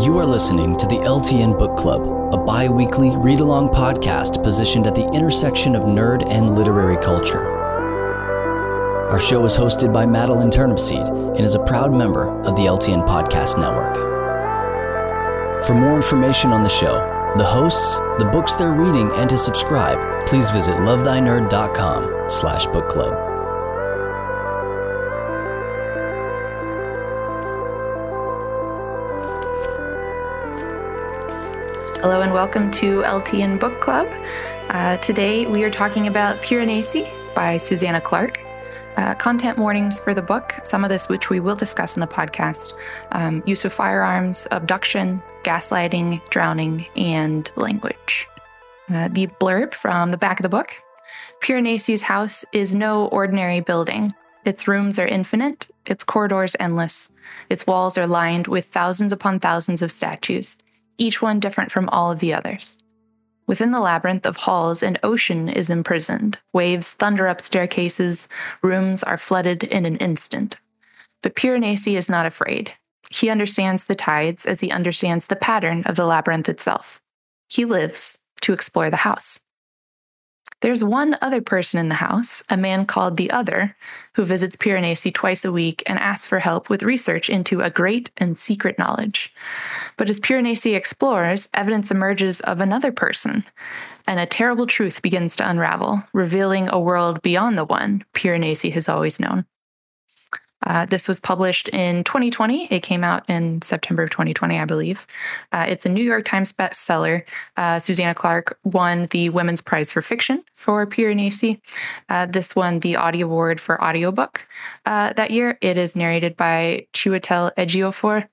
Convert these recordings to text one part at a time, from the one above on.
You are listening to the LTN Book Club, a bi weekly read along podcast positioned at the intersection of nerd and literary culture. Our show is hosted by Madeline Turnipseed and is a proud member of the LTN Podcast Network. For more information on the show, the hosts, the books they're reading, and to subscribe, please visit lovethynerd.com slash book club. Hello and welcome to LTN Book Club. Uh, today we are talking about Piranesi by Susanna Clarke. Uh, content warnings for the book, some of this which we will discuss in the podcast um, use of firearms, abduction, gaslighting, drowning, and language. Uh, the blurb from the back of the book Piranesi's house is no ordinary building. Its rooms are infinite, its corridors endless, its walls are lined with thousands upon thousands of statues each one different from all of the others. Within the labyrinth of halls, an ocean is imprisoned. Waves thunder up staircases, rooms are flooded in an instant. But Piranesi is not afraid. He understands the tides as he understands the pattern of the labyrinth itself. He lives to explore the house. There's one other person in the house, a man called the Other, who visits Piranesi twice a week and asks for help with research into a great and secret knowledge. But as Piranesi explores, evidence emerges of another person, and a terrible truth begins to unravel, revealing a world beyond the one Piranesi has always known. Uh, this was published in 2020. It came out in September of 2020, I believe. Uh, it's a New York Times bestseller. Uh, Susanna Clarke won the Women's Prize for Fiction for Piranesi. Uh, this won the Audie Award for audiobook uh, that year. It is narrated by Chiwetel Ejiofor.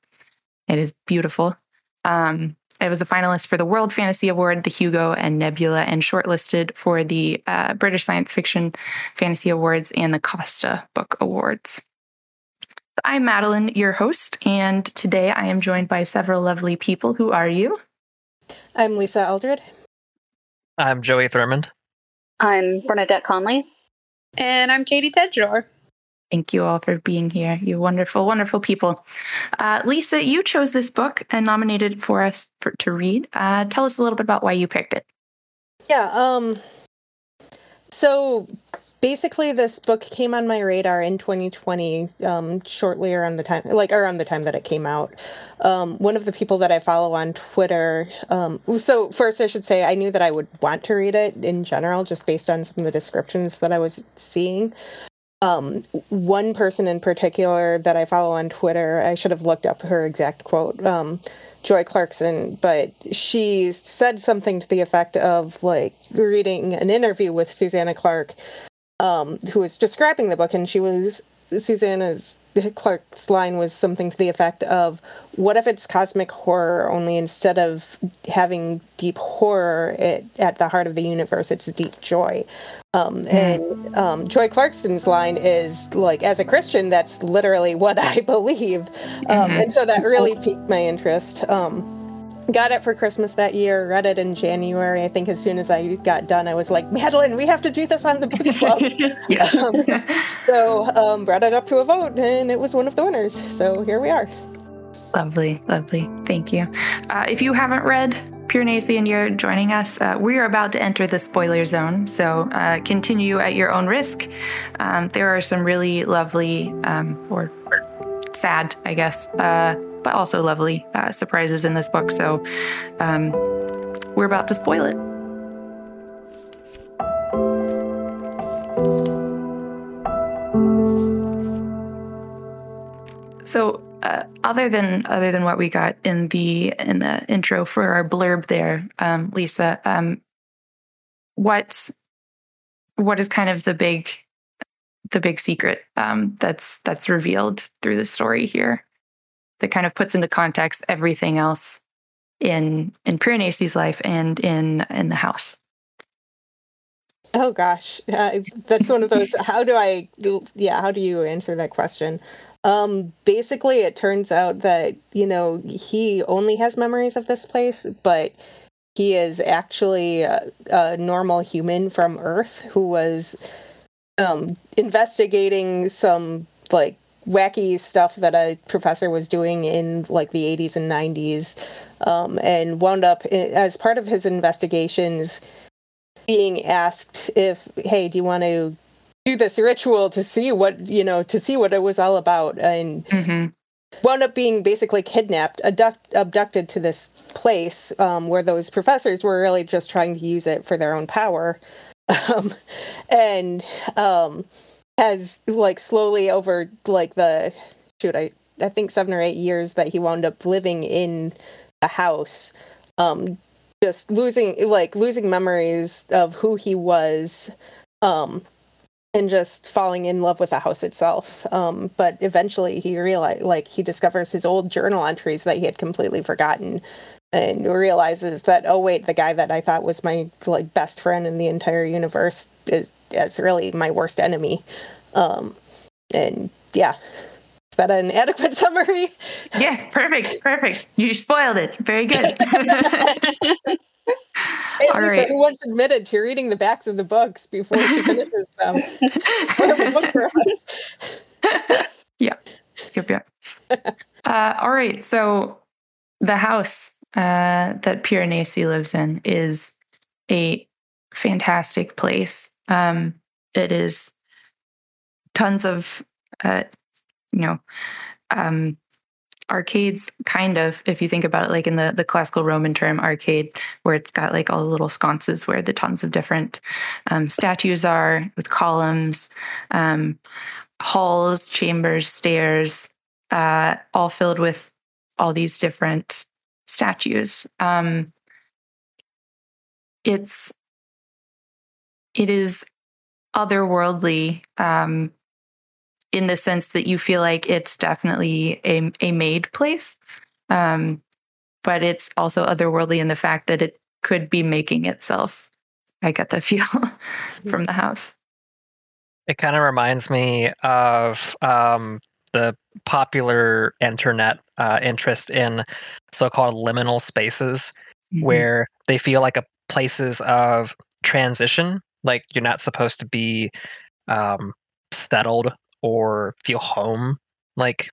It is beautiful. Um, it was a finalist for the World Fantasy Award, the Hugo and Nebula, and shortlisted for the uh, British Science Fiction Fantasy Awards and the Costa Book Awards. I'm Madeline, your host, and today I am joined by several lovely people. Who are you? I'm Lisa Eldred. I'm Joey Thurmond. I'm Bernadette Conley. And I'm Katie Tedjor. Thank you all for being here. You wonderful, wonderful people. Uh, Lisa, you chose this book and nominated it for us for, to read. Uh, tell us a little bit about why you picked it. Yeah. Um. So basically this book came on my radar in 2020 um, shortly around the time like around the time that it came out. Um, one of the people that i follow on twitter um, so first i should say i knew that i would want to read it in general just based on some of the descriptions that i was seeing. Um, one person in particular that i follow on twitter i should have looked up her exact quote um, Joy Clarkson, but she said something to the effect of like reading an interview with Susanna Clarke um, who was describing the book, and she was Susanna's Clarke's line was something to the effect of, "What if it's cosmic horror? Only instead of having deep horror it, at the heart of the universe, it's deep joy." Um, hmm. and um, Joy Clarkson's line is like, "As a Christian, that's literally what I believe," um, mm-hmm. and so that really piqued my interest. Um, got it for Christmas that year, read it in January. I think as soon as I got done, I was like, Madeline, we have to do this on the book club. yeah. um, so um, brought it up to a vote, and it was one of the winners. So here we are. Lovely, lovely. Thank you. Uh, if you haven't read Piranesi and you're joining us, uh, we are about to enter the spoiler zone. So uh, continue at your own risk. Um, there are some really lovely um, or sad, I guess, uh, but also lovely uh, surprises in this book. So um, we're about to spoil it. So uh, other than other than what we got in the in the intro for our blurb there, um, Lisa, um, what what is kind of the big the big secret um, that's that's revealed through the story here? That kind of puts into context everything else in in Piranesi's life and in in the house. Oh gosh, uh, that's one of those. how do I? Yeah, how do you answer that question? Um, basically, it turns out that you know he only has memories of this place, but he is actually a, a normal human from Earth who was um, investigating some like wacky stuff that a professor was doing in like the 80s and 90s, um, and wound up as part of his investigations being asked if, hey, do you want to do this ritual to see what you know to see what it was all about and mm-hmm. wound up being basically kidnapped abduct, abducted to this place um, where those professors were really just trying to use it for their own power um, and um, has like slowly over like the shoot i i think seven or eight years that he wound up living in the house um, just losing like losing memories of who he was um, and just falling in love with the house itself. Um, but eventually he realized, like, he discovers his old journal entries that he had completely forgotten and realizes that, oh, wait, the guy that I thought was my, like, best friend in the entire universe is, is really my worst enemy. Um, and yeah, is that an adequate summary? Yeah, perfect, perfect. You spoiled it. Very good. Hey, All right. who once admitted to reading the backs of the books before she finishes them. Spoil the book for us. yep. Yep. Yep. Uh, all right. So the house uh, that Piranesi lives in is a fantastic place. Um, it is tons of, uh, you know, um, arcades kind of if you think about it like in the the classical roman term arcade where it's got like all the little sconces where the tons of different um, statues are with columns um, halls chambers stairs uh, all filled with all these different statues um, it's it is otherworldly um, in the sense that you feel like it's definitely a, a made place. Um, but it's also otherworldly in the fact that it could be making itself. I get the feel from the house. It kind of reminds me of um, the popular internet uh, interest in so-called liminal spaces, mm-hmm. where they feel like a places of transition. Like you're not supposed to be um, settled or feel home like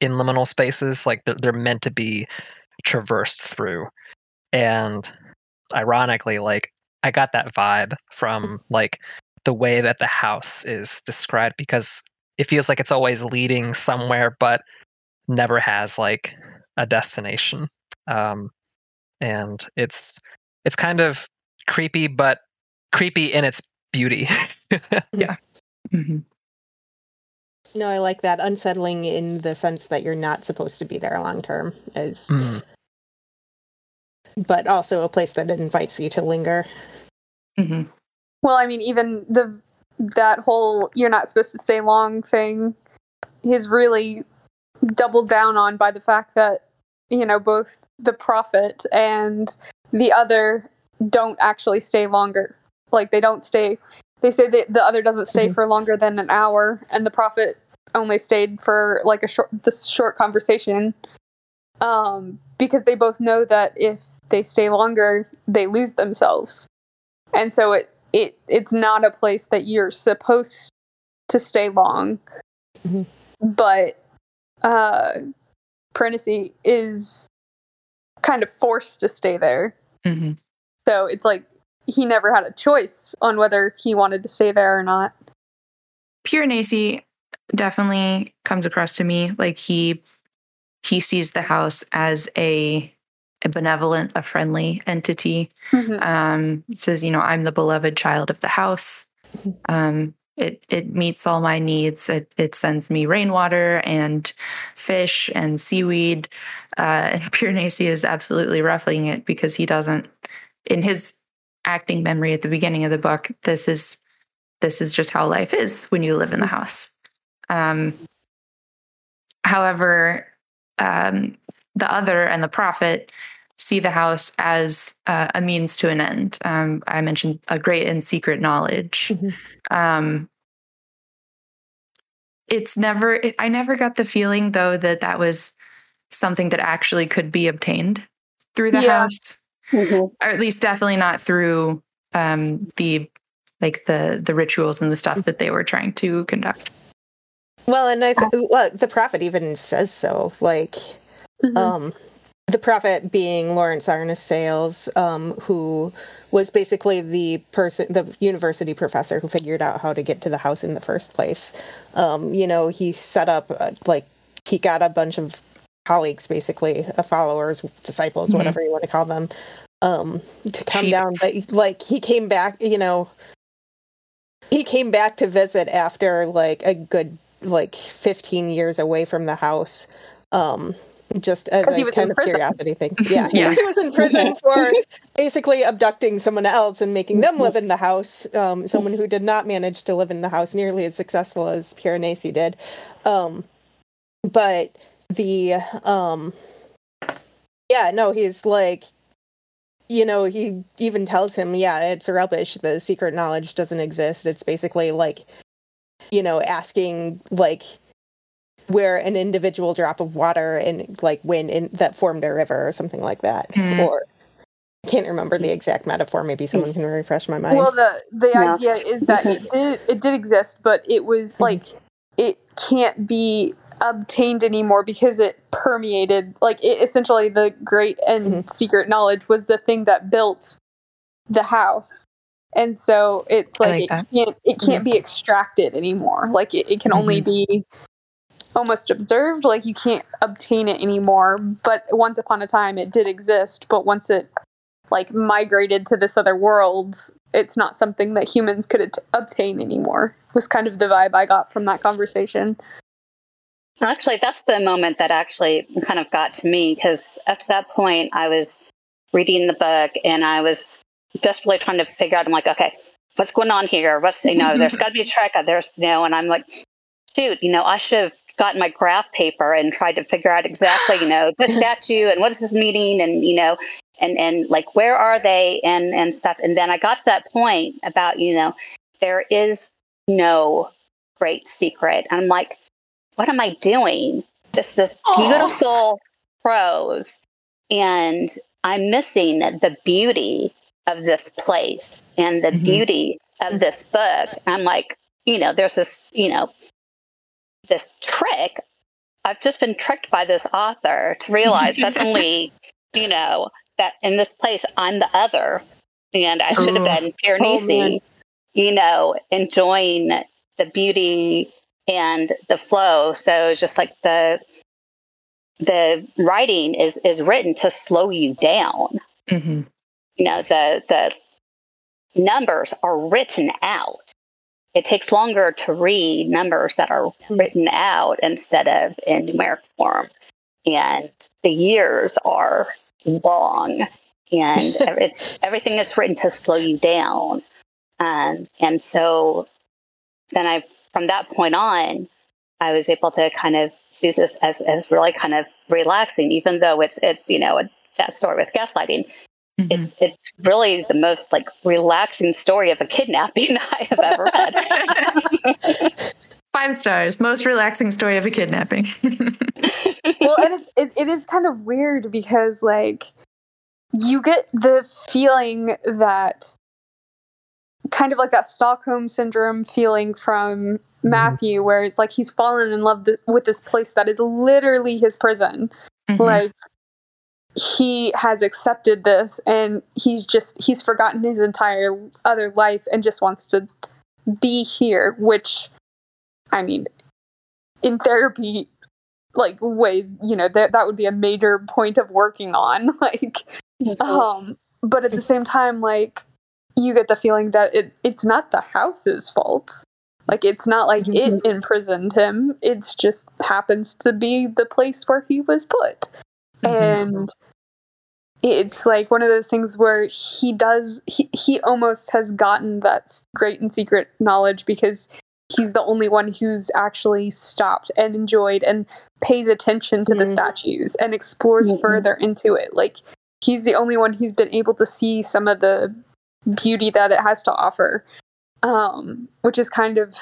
in liminal spaces like they're, they're meant to be traversed through and ironically like i got that vibe from like the way that the house is described because it feels like it's always leading somewhere but never has like a destination um and it's it's kind of creepy but creepy in its beauty yeah mm-hmm. No, I like that. Unsettling in the sense that you're not supposed to be there long term is mm. but also a place that invites you to linger. Mm-hmm. Well, I mean, even the that whole "you're not supposed to stay long" thing is really doubled down on by the fact that you know both the prophet and the other don't actually stay longer. Like they don't stay they say that the other doesn't stay mm-hmm. for longer than an hour, and the prophet only stayed for like a short this short conversation. Um, because they both know that if they stay longer, they lose themselves, and so it it it's not a place that you're supposed to stay long. Mm-hmm. But uh, Piranesi is kind of forced to stay there. Mm-hmm. So it's like he never had a choice on whether he wanted to stay there or not. Piranesi definitely comes across to me like he he sees the house as a a benevolent, a friendly entity. Mm-hmm. Um, it says, you know, I'm the beloved child of the house. Um, it it meets all my needs. It it sends me rainwater and fish and seaweed. Uh, and Piranesi is absolutely ruffling it because he doesn't, in his acting memory at the beginning of the book, this is this is just how life is when you live in the house. Um, however, um, the other and the prophet see the house as uh, a means to an end. Um, I mentioned a great and secret knowledge. Mm-hmm. Um, it's never, it, I never got the feeling though that that was something that actually could be obtained through the yeah. house mm-hmm. or at least definitely not through um, the like the the rituals and the stuff that they were trying to conduct Well, and I th- well, the prophet even says so. Like, mm-hmm. um, the prophet being Laurence Arne-Sayles, um, who was basically the person, the university professor who figured out how to get to the house in the first place. Um, you know, he set up uh, like he got a bunch of colleagues, basically, uh, followers, disciples, mm-hmm. whatever you want to call them, um, to come Cheap. down. But like he came back, you know, he came back to visit after like a good like 15 years away from the house. Um, just as a kind of prison. curiosity thing. Yeah, yeah. he was in prison for basically abducting someone else and making them live in the house. Um, someone who did not manage to live in the house nearly as successful as Piranesi did. Um, but the um, yeah, no, he's like, you know, he even tells him, yeah, it's rubbish. The secret knowledge doesn't exist. It's basically like, you know, asking like where an individual drop of water and like when in that formed a river or something like that mm. or I can't remember the exact metaphor maybe someone can refresh my mind well the the yeah. idea is that it did it did exist but it was mm-hmm. like it can't be obtained anymore because it permeated like it, essentially the great and mm-hmm. secret knowledge was the thing that built the house and so it's like, like it that. can't it can't mm-hmm. be extracted anymore like it, it can mm-hmm. only be almost observed. Like you can't obtain it anymore. But once upon a time, it did exist. But once it like migrated to this other world, it's not something that humans could at- obtain anymore. Was kind of the vibe I got from that conversation. Actually, that's the moment that actually kind of got to me because up to that point, I was reading the book and I was desperately trying to figure out. I'm like, okay, what's going on here? What's you know? there's got to be a trick. There's you know, and I'm like, shoot, you know, I should have gotten my graph paper and tried to figure out exactly, you know, the statue and what is this meeting and, you know, and, and like where are they and, and stuff. And then I got to that point about, you know, there is no great secret. And I'm like, what am I doing? This this beautiful prose. And I'm missing the beauty of this place and the mm-hmm. beauty of this book. I'm like, you know, there's this, you know, this trick, I've just been tricked by this author to realize suddenly, you know, that in this place I'm the other, and I should have been Piranesi, oh, you know, enjoying the beauty and the flow. So just like the the writing is is written to slow you down. Mm-hmm. You know, the the numbers are written out it takes longer to read numbers that are written out instead of in numeric form. And the years are long and it's everything is written to slow you down. Um, and so then I, from that point on, I was able to kind of see this as, as really kind of relaxing, even though it's, it's, you know, a sad story with gaslighting. Mm-hmm. It's it's really the most like relaxing story of a kidnapping I have ever read. Five stars, most relaxing story of a kidnapping. well, and it's it, it is kind of weird because like you get the feeling that kind of like that Stockholm syndrome feeling from mm-hmm. Matthew, where it's like he's fallen in love th- with this place that is literally his prison. Mm-hmm. Like he has accepted this and he's just he's forgotten his entire other life and just wants to be here which i mean in therapy like ways you know that that would be a major point of working on like mm-hmm. um but at the same time like you get the feeling that it it's not the house's fault like it's not like mm-hmm. it imprisoned him it's just happens to be the place where he was put mm-hmm. and it's like one of those things where he does he, he almost has gotten that great and secret knowledge because he's the only one who's actually stopped and enjoyed and pays attention to the statues and explores further into it. Like he's the only one who's been able to see some of the beauty that it has to offer um which is kind of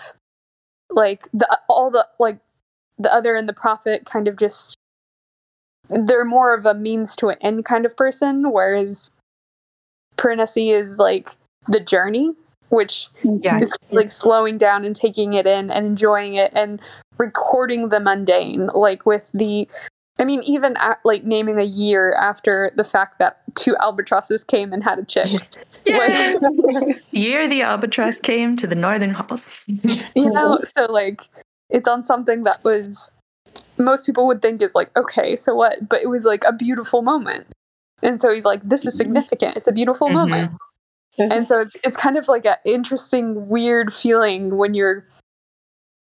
like the all the like the other and the prophet kind of just they're more of a means to an end kind of person, whereas Piranesi is like the journey, which yeah. is like slowing down and taking it in and enjoying it and recording the mundane, like with the I mean, even at, like naming a year after the fact that two albatrosses came and had a chick. like, year the albatross came to the northern halls. you know, so like it's on something that was most people would think is like okay, so what? But it was like a beautiful moment, and so he's like, this is significant. It's a beautiful mm-hmm. moment. And so it's it's kind of like an interesting, weird feeling when you're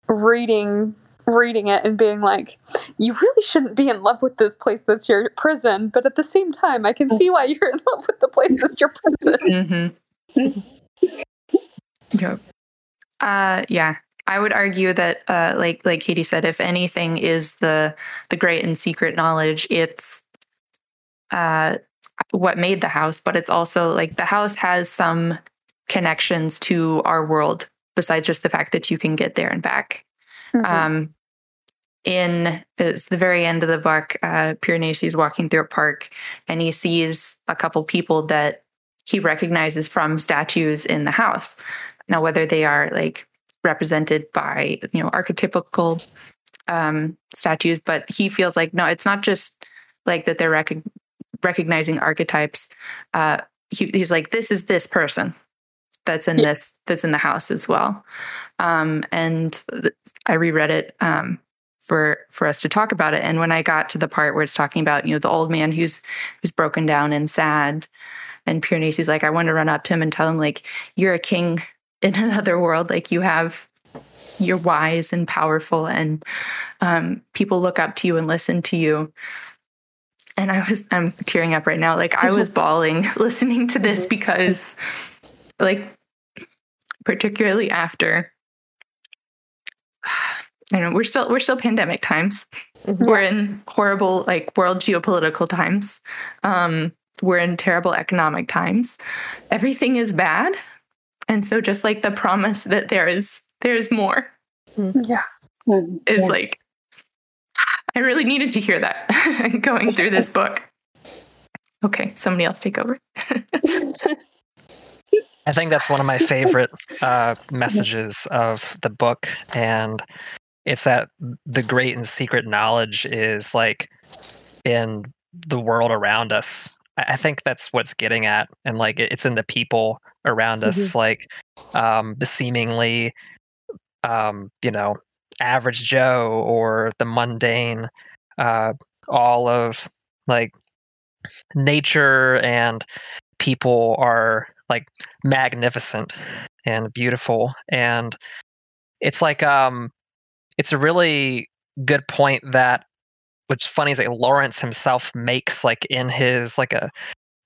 reading reading it and being like, you really shouldn't be in love with this place that's your prison, but at the same time, I can see why you're in love with the place that's your prison. Mm-hmm. yep. Uh, yeah. I would argue that, uh, like like Katie said, if anything is the the great and secret knowledge, it's uh, what made the house, but it's also like the house has some connections to our world besides just the fact that you can get there and back. Mm-hmm. Um, in it's the very end of the book, uh, Piranesi walking through a park and he sees a couple people that he recognizes from statues in the house. Now, whether they are like represented by you know archetypical um, statues, but he feels like no, it's not just like that they're rec- recognizing archetypes. Uh, he, he's like, this is this person that's in yeah. this that's in the house as well. Um, and I reread it um, for for us to talk about it. And when I got to the part where it's talking about you know the old man who's who's broken down and sad, and Piranesi's like, I want to run up to him and tell him like you're a king in another world, like you have you're wise and powerful, and um, people look up to you and listen to you. And I was I'm tearing up right now. Like I was bawling listening to this because like particularly after I know we're still we're still pandemic times. Mm-hmm. We're in horrible like world geopolitical times. Um, we're in terrible economic times. Everything is bad, and so just like the promise that there is there is more. Mm-hmm. Yeah, is yeah. like I really needed to hear that going through this book. Okay, somebody else take over. I think that's one of my favorite uh, messages of the book, and it's that the great and secret knowledge is like in the world around us. I think that's what's getting at, and like it's in the people around us, mm-hmm. like um, the seemingly, um, you know, average Joe or the mundane. Uh, all of like nature and people are like magnificent and beautiful, and it's like um it's a really good point that which funny is that Laurence himself makes like in his like a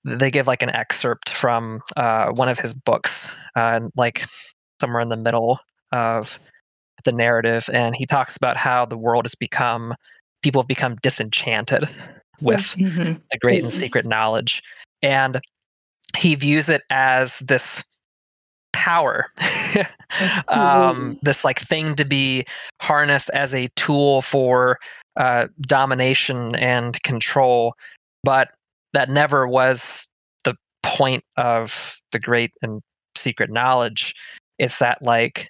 they give like an excerpt from uh, one of his books uh, like somewhere in the middle of the narrative and he talks about how the world has become people have become disenchanted with mm-hmm. the great and secret knowledge and he views it as this power um, this like thing to be harnessed as a tool for uh, domination and control but that never was the point of the great and secret knowledge it's that like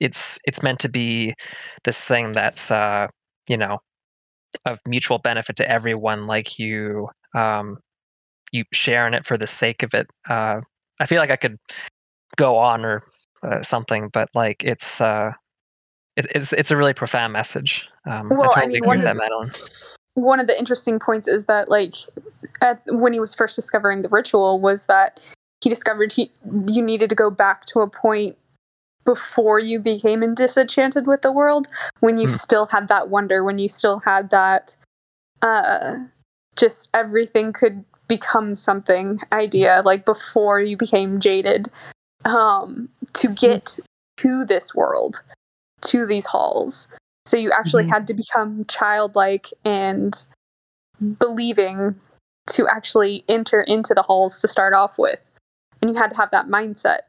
it's it's meant to be this thing that's uh you know of mutual benefit to everyone like you um you sharing it for the sake of it uh i feel like i could go on or uh, something, but like it's uh, it, it's it's a really profound message. Um, well, I, totally I mean, agree with that, Madeline. One of the interesting points is that like at, when he was first discovering the ritual was that he discovered he you needed to go back to a point before you became disenchanted with the world when you hmm. still had that wonder when you still had that uh just everything could become something idea like before you became jaded um, to get to this world, to these halls. So you actually mm-hmm. had to become childlike and believing to actually enter into the halls to start off with. And you had to have that mindset,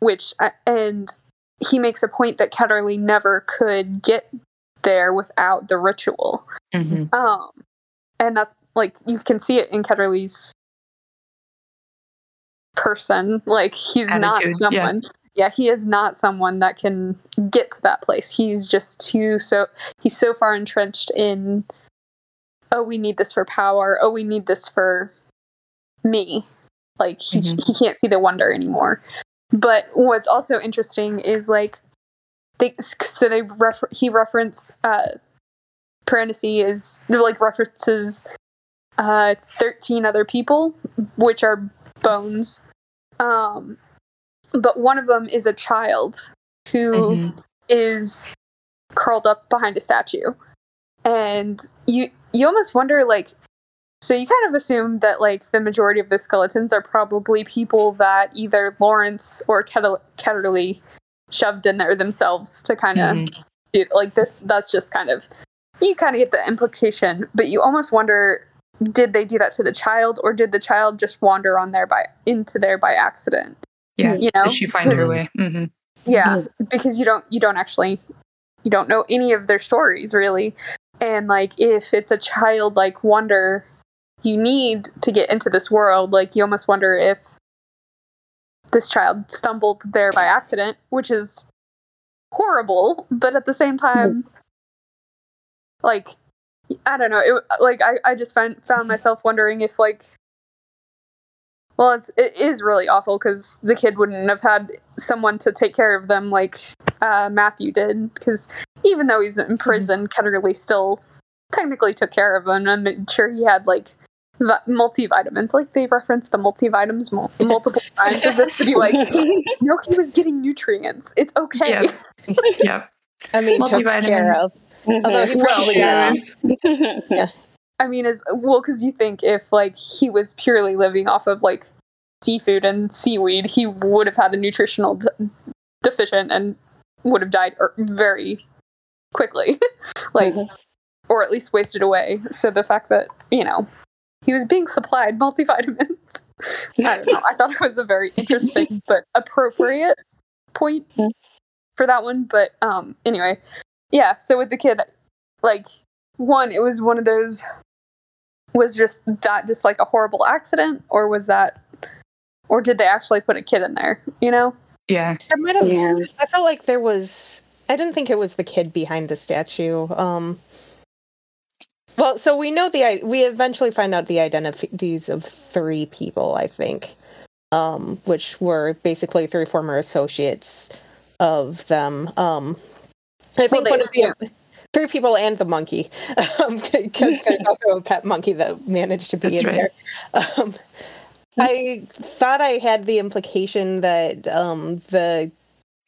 which, uh, and he makes a point that Ketterley never could get there without the ritual. Mm-hmm. Um, and that's like, you can see it in Ketterley's person. Like he's Attitude, not someone. yeah, he is not someone that can get to that place. He's just too so he's so far entrenched in oh, we need this for power. Oh, we need this for me. Like he Mhm. he can't see the wonder anymore. But what's also interesting is like they so they refer he reference uh Piranesi is like references uh 13 other people which are bones um but one of them is a child who is Mhm. curled up behind a statue and you you almost wonder like so you kind of assume that like the majority of the skeletons are probably people that either Laurence or Ketterley shoved in there themselves to kind of Mhm. do like this that's just kind of you kind of get the implication but you almost wonder did they do that to the child or did the child just wander on there by into there by accident Yeah. you know Did she find her way? hmm yeah because you don't you don't actually you don't know any of their stories really and like if it's a childlike wonder you need to get into this world like you almost wonder if this child stumbled there by accident which is horrible but at the same time like i don't know it, like I, I just found found myself wondering if like well it's it is really awful because the kid wouldn't have had someone to take care of them like uh, matthew did because even though he's in prison ketterley still technically took care of him and made sure he had like vi- multivitamins like they referenced the multivitamins mul- multiple times as if to be like no he was getting nutrients it's okay Yeah. Yep. I mean, took care Multivitamins. of. Although he Well, probably got off. I mean, as well, because you think if like he was purely living off of like seafood and seaweed, he would have had a nutritional d- deficient and would have died er- very quickly, like, or at least wasted away. So the fact that you know he was being supplied multivitamins, I don't know. I thought it was a very interesting but appropriate point Mhm. for that one. But um, anyway, yeah. So with the kid, like one, it was one of those was just that just like a horrible accident or was that or did they actually put a kid in there you know Yeah. I might have. Yeah. I felt like there was. I didn't think it was the kid behind the statue. Um. Well, so we know the. We eventually find out the identities of three people. I think, um, which were basically three former associates of them. Um, I think they one of the three people and the monkey, because there's also a pet monkey that managed to be That's in right. there. Um, I thought I had the implication that um, the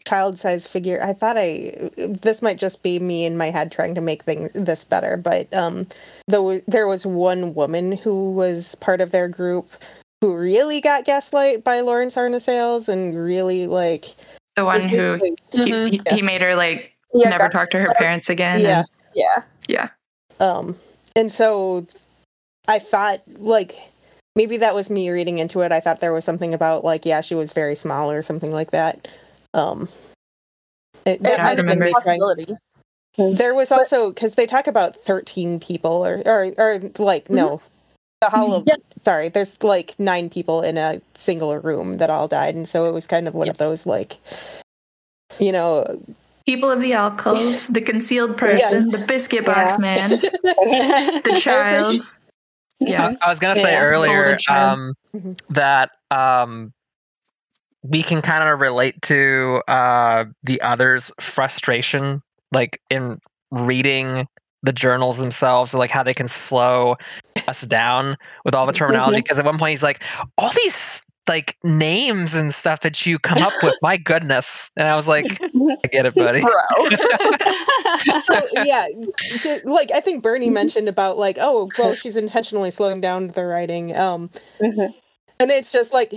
child-sized figure. I thought I this might just be me in my head trying to make things this better, but um, though there was one woman who was part of their group who really got gaslight by Laurence Arne-Sayles and really like The one who he, Mhm. he, he made her like yeah never Gus- talk to her parents again. yeah and- yeah yeah. Um, and so I thought like maybe that was me reading into it. I thought there was something about like yeah, she was very small or something like that. Um, it, that it I might have been remember. me trying. There was also because they talk about thirteen people or or, or like no. The Hollow. Yeah. Sorry, there's like nine people in a single room that all died, and so it was kind of one of those like, you know, People of the alcove, the concealed person, the biscuit box Yeah. man, the child. Yeah. I was gonna say Yeah. earlier Folded child. um, Mhm. that um, we can kind of relate to uh, the others' frustration, like in reading the journals themselves, like how they can slow us down with all the terminology. Because at one point he's like, "All these like names and stuff that you come up with, my goodness!" And I was like, "I get it, buddy." bro so yeah, ju- like I think Bernie mentioned about like, oh, well, she's intentionally slowing down the writing. Um, Mhm. and it's just like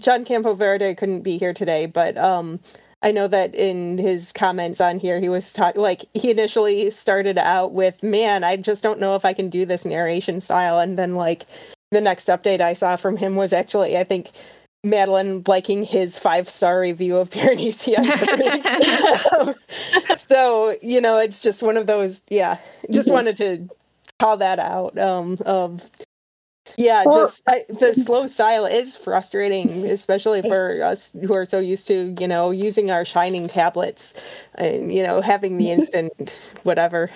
John Campo Verde couldn't be here today, but um, I know that in his comments on here, he was talking like he initially started out with, "Man, I just don't know if I can do this narration style," and then like the next update I saw from him was actually, I think. Madeline liking his five star review of Piranesi. Um, so you know, it's just one of those. Yeah, just Mhm. wanted to call that out. Um, of Yeah, Well- just I, the slow style is frustrating, especially for us who are so used to, you know, using our shining tablets and, you know, having the instant whatever.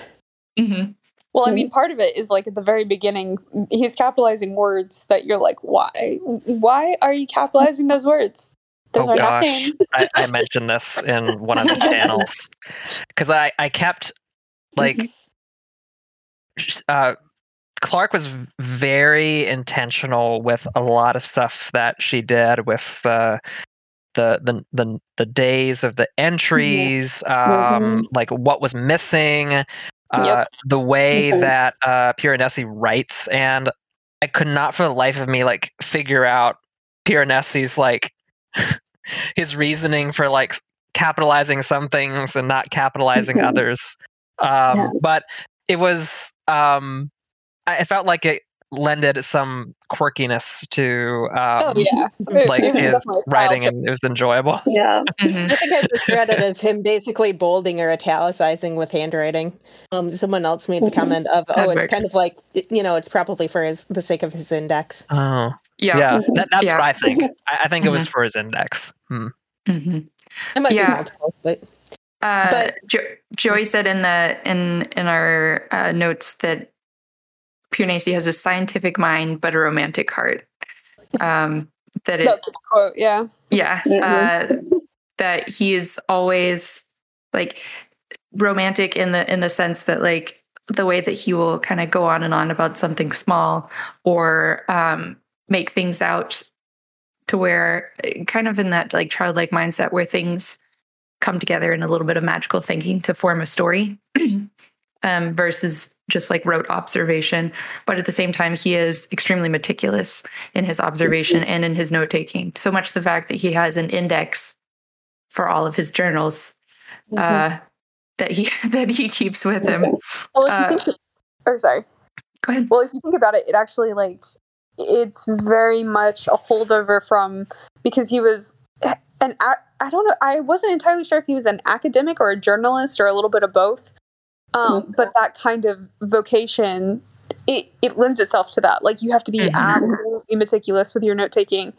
Mm-hmm. Well, I mean, part of it is like at the very beginning, he's capitalizing words that you're like, why? Why are you capitalizing those words? Those oh are not gosh, names. I, I mentioned this in one of the channels because I I kept like sh- uh, Clarke was very intentional with a lot of stuff that she did with the the the the, the days of the entries, um, like what was missing, uh, Yep. the way that uh, Piranesi writes, and I could not for the life of me like figure out Piranesi's like his reasoning for like capitalizing some things and not capitalizing Mhm. others. Um, Yeah. But it was, um, I I felt like it lended some quirkiness to um, Oh yeah, like it was his definitely a style writing, and it was enjoyable. Yeah. Mm-hmm. I think I just read it as him basically bolding or italicizing with handwriting. Um, someone else made the Mhm. comment of, "Oh, it's kind of like you know, it's probably for his the sake of his index." Oh, Yeah. yeah, Mhm. that, that's Yeah. what I think. I, I think it was for his index. Hmm. Mm-hmm. It might Yeah. be multiple, but Uh, But- jo- Joey said in the in in our uh, notes that Piranesi has a scientific mind but a romantic heart. Um, that it, That's a quote. Yeah. yeah, Mhm. uh, that he is always like romantic in the in the sense that like the way that he will kind of go on and on about something small or um, make things out to where kind of in that like childlike mindset where things come together in a little bit of magical thinking to form a story um, versus just like rote observation but at the same time he is extremely meticulous in his observation and in his note taking so much the fact that he has an index for all of his journals uh, that he that he keeps with him Well, if Uh, you think, or sorry. go ahead Well, if you think about it, it actually like it's very much a holdover from because he was an I don't know I wasn't entirely sure if he was an academic or a journalist or a little bit of both. Um, but that kind of vocation it it lends itself to that. Like you have to be Mhm. absolutely meticulous with your note taking,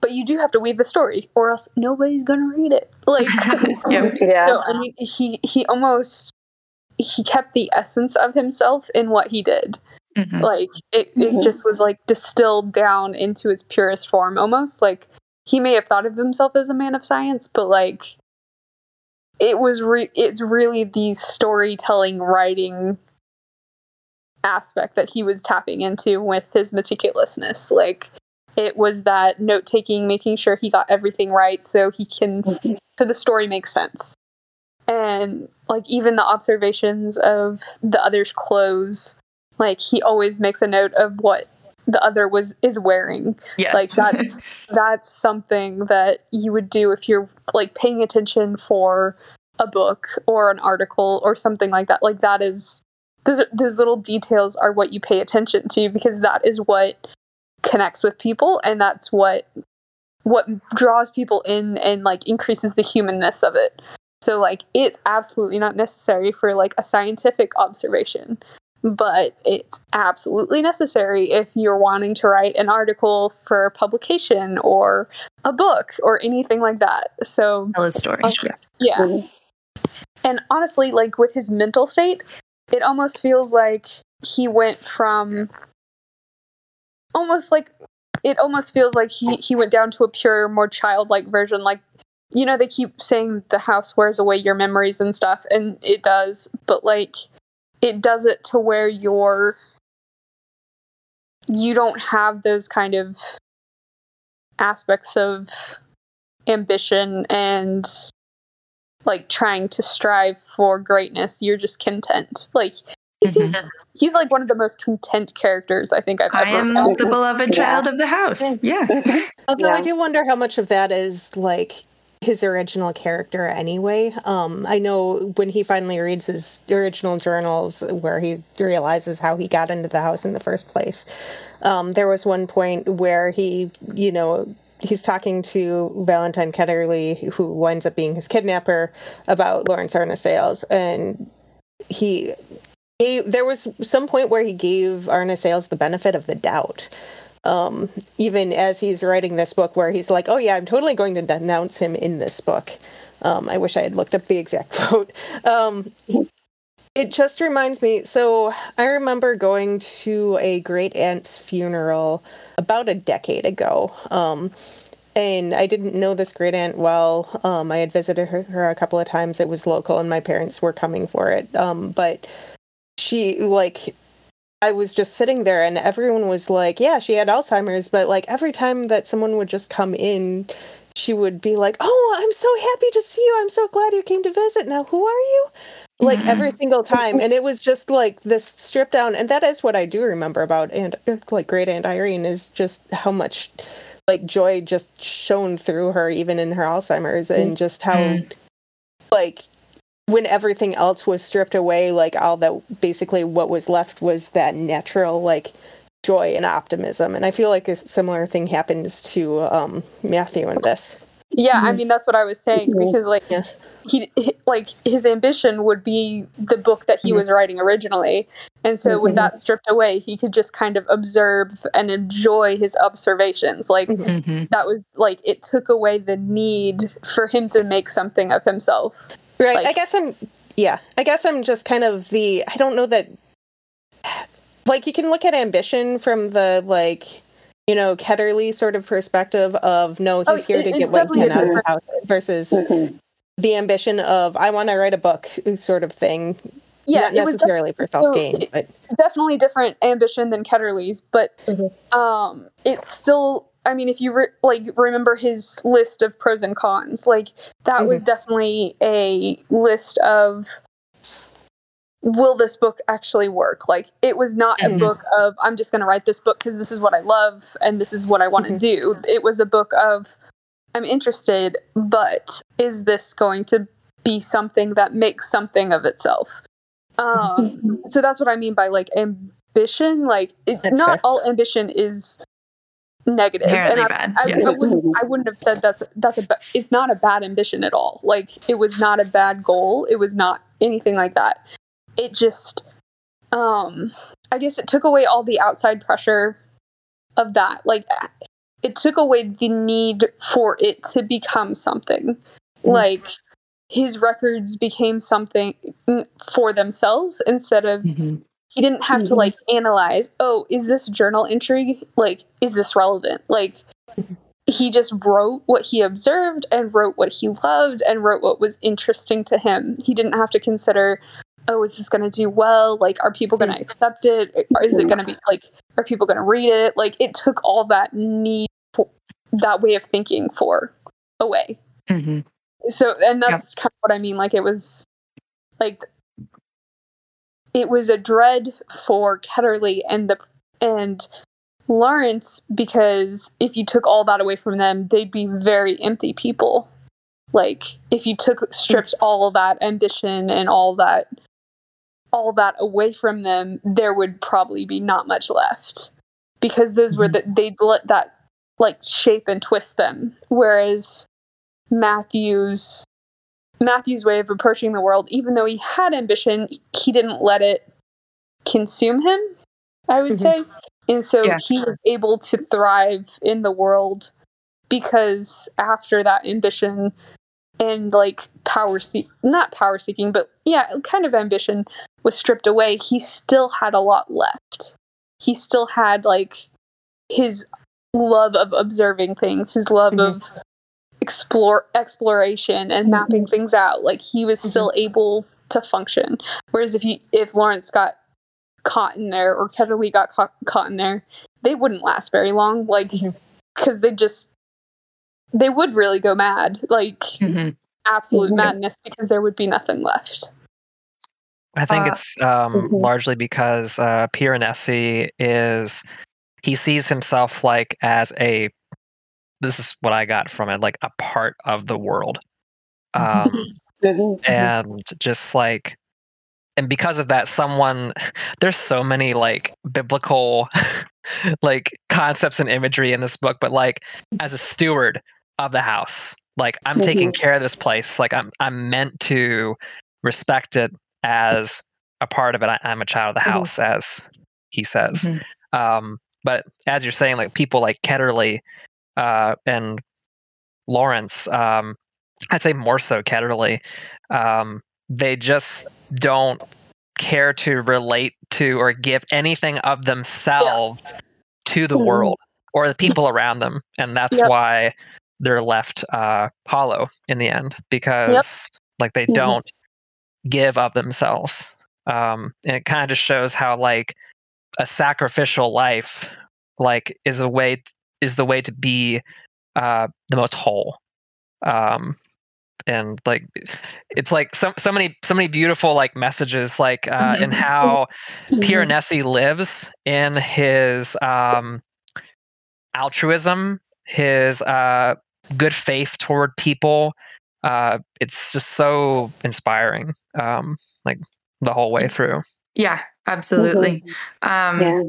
but you do have to weave a story, or else nobody's gonna read it. Like yeah Yeah. so I mean, he he almost he kept the essence of himself in what he did. Mhm. Like it, it Mhm. just was like distilled down into its purest form, almost like he may have thought of himself as a man of science, but like it was re- it's really the storytelling writing aspect that he was tapping into with his meticulousness. Like it was that note taking making sure he got everything right so he can so the story makes sense. And like even the observations of the other's clothes like he always makes a note of what the other was is wearing. Yes. like that that's something that you would do if you're like paying attention for a book or an article or something like that. Like that is those those little details are what you pay attention to because that is what connects with people and that's what what draws people in and like increases the humanness of it. So like it's absolutely not necessary for like a scientific observation but it's absolutely necessary if you're wanting to write an article for publication or a book or anything like that. So, tell a story Oh, yeah yeah. And honestly, like with his mental state, it almost feels like he went from almost like it almost feels like he he went down to a pure more childlike version like you know they keep saying the house wears away your memories and stuff and it does but like it does it to where you're you don't have those kind of aspects of ambition and like trying to strive for greatness you're just content like he mm-hmm. seems he's like one of the most content characters i think i've ever seen. I ever am met. the beloved Yeah. child of the house. Yeah. Although I do wonder how much of that is like his original character anyway. Um, I know when he finally reads his original journals where he realizes how he got into the house in the first place. Um, there was one point where he, you know, he's talking to Valentine Ketterley, who winds up being his kidnapper, about Laurence Arne-Sayles, and he he, there was some point where he gave Arne Sayles the benefit of the doubt. Um, even as he's writing this book, where he's like, "Oh yeah, I'm totally going to denounce him in this book." Um, I wish I had looked up the exact quote. Um, it just reminds me. So I remember going to a great aunt's funeral about a decade ago. Um, and I didn't know this great aunt well. Um, I had visited her, her, a couple of times. It was local, and my parents were coming for it. Um, but she like I was just sitting there and everyone was like, yeah, she had Alzheimer's, but like every time that someone would just come in, she would be like, "Oh, I'm so happy to see you. I'm so glad you came to visit. Now, who are you?" Like mm-hmm. every single time, and it was just like this stripped down. And that is what I do remember about and like great Aunt Irene is just how much like joy just shone through her, even in her Alzheimer's, and just how mm-hmm. like when everything else was stripped away, like all that basically what was left was that natural like joy and optimism. And I feel like a similar thing happens to um, Matthew in this. Yeah, I mm-hmm. mean that's what I was saying mm-hmm. because like yeah. he, like his ambition would be the book that he mm-hmm. was writing originally. And so mm-hmm. with that stripped away, he could just kind of observe and enjoy his observations. Like mm-hmm. that was like it took away the need for him to make something of himself. Right. Like, I guess I'm yeah. I guess I'm just kind of the I don't know that like you can look at ambition from the like you know Ketterley sort of perspective of no he's oh, here to get what he can out of the house versus mm-hmm. the ambition of I want to write a book sort of thing. Yeah, not necessarily for self gain, so but definitely different ambition than Ketterley's, But mm-hmm. um, it's still I mean, if you re- like remember his list of pros and cons, like that mm-hmm. was definitely a list of will this book actually work? Like it was not mm-hmm. a book of I'm just going to write this book because this is what I love and this is what I want to mm-hmm. do. It was a book of I'm interested, but is this going to be something that makes something of itself? Um, so that's what I mean by like ambition. Like it, not fair. all ambition is negative. And I, bad. I, yeah. I, wouldn't, I wouldn't have said that's that's a it's not a bad ambition at all. Like it was not a bad goal. It was not anything like that. It just um i guess it took away all the outside pressure of that. Like it took away the need for it to become something. Mm-hmm. like his records became something for themselves instead of mm-hmm he didn't have mm-hmm. to like analyze oh is this journal entry like is this relevant? Like he just wrote what he observed and wrote what he loved and wrote what was interesting to him. He didn't have to consider oh is this going to do well? Like are people going to accept it? Or is it going to be like are people going to read it? Like it took all that need for, that way of thinking for away. Mm-hmm. so and that's kind of what i mean like it was like it was a dread for Ketterley and the and Laurence because if you took all that away from them, they'd be very empty people. Like if you took stripped all of that ambition and all that all that away from them, there would probably be not much left. Because those mm-hmm. were that they'd let that like shape and twist them. Whereas Matthew's Matthew's way of approaching the world, even though he had ambition, he didn't let it consume him, I would mm-hmm. say. And so yeah. he was able to thrive in the world because after that ambition and like power seek not power seeking, but yeah, kind of ambition was stripped away, he still had a lot left. He still had like his love of observing things, his love mm-hmm. of explore exploration and mapping mm-hmm. things out like he was mm-hmm. still able to function whereas if you if laurence got caught in there or Ketterley got caught, caught in there they wouldn't last very long like because mm-hmm. they just they would really go mad like mm-hmm. absolute mm-hmm. madness because there would be nothing left i think uh, it's um, mm-hmm. largely because uh, piranesi is he sees himself like as a this is what I got from it, like a part of the world. Um, and just like, and because of that, someone, there's so many like biblical, like concepts and imagery in this book, but like as a steward of the house, like I'm taking care of this place. Like I'm, I'm meant to respect it as a part of it. I, am a child of the Mhm. house, as he says. Mhm. Um, but as you're saying, like people like Ketterley uh, and Laurence, um, I'd say more so Ketterley, um, they just don't care to relate to or give anything of themselves to the Mhm. world or the people around them, and that's Yep. why they're left uh, hollow in the end because like they Mhm. don't give of themselves, um, and it kind of just shows how like a sacrificial life like is a way is the way to be uh, the most whole. Um, and like it's like so, so many so many beautiful like messages like uh in Mhm. how Mm-hmm. Piranesi lives in his um altruism his uh good faith toward people uh it's just so inspiring um like the whole way through Yeah, absolutely. Um, Yeah.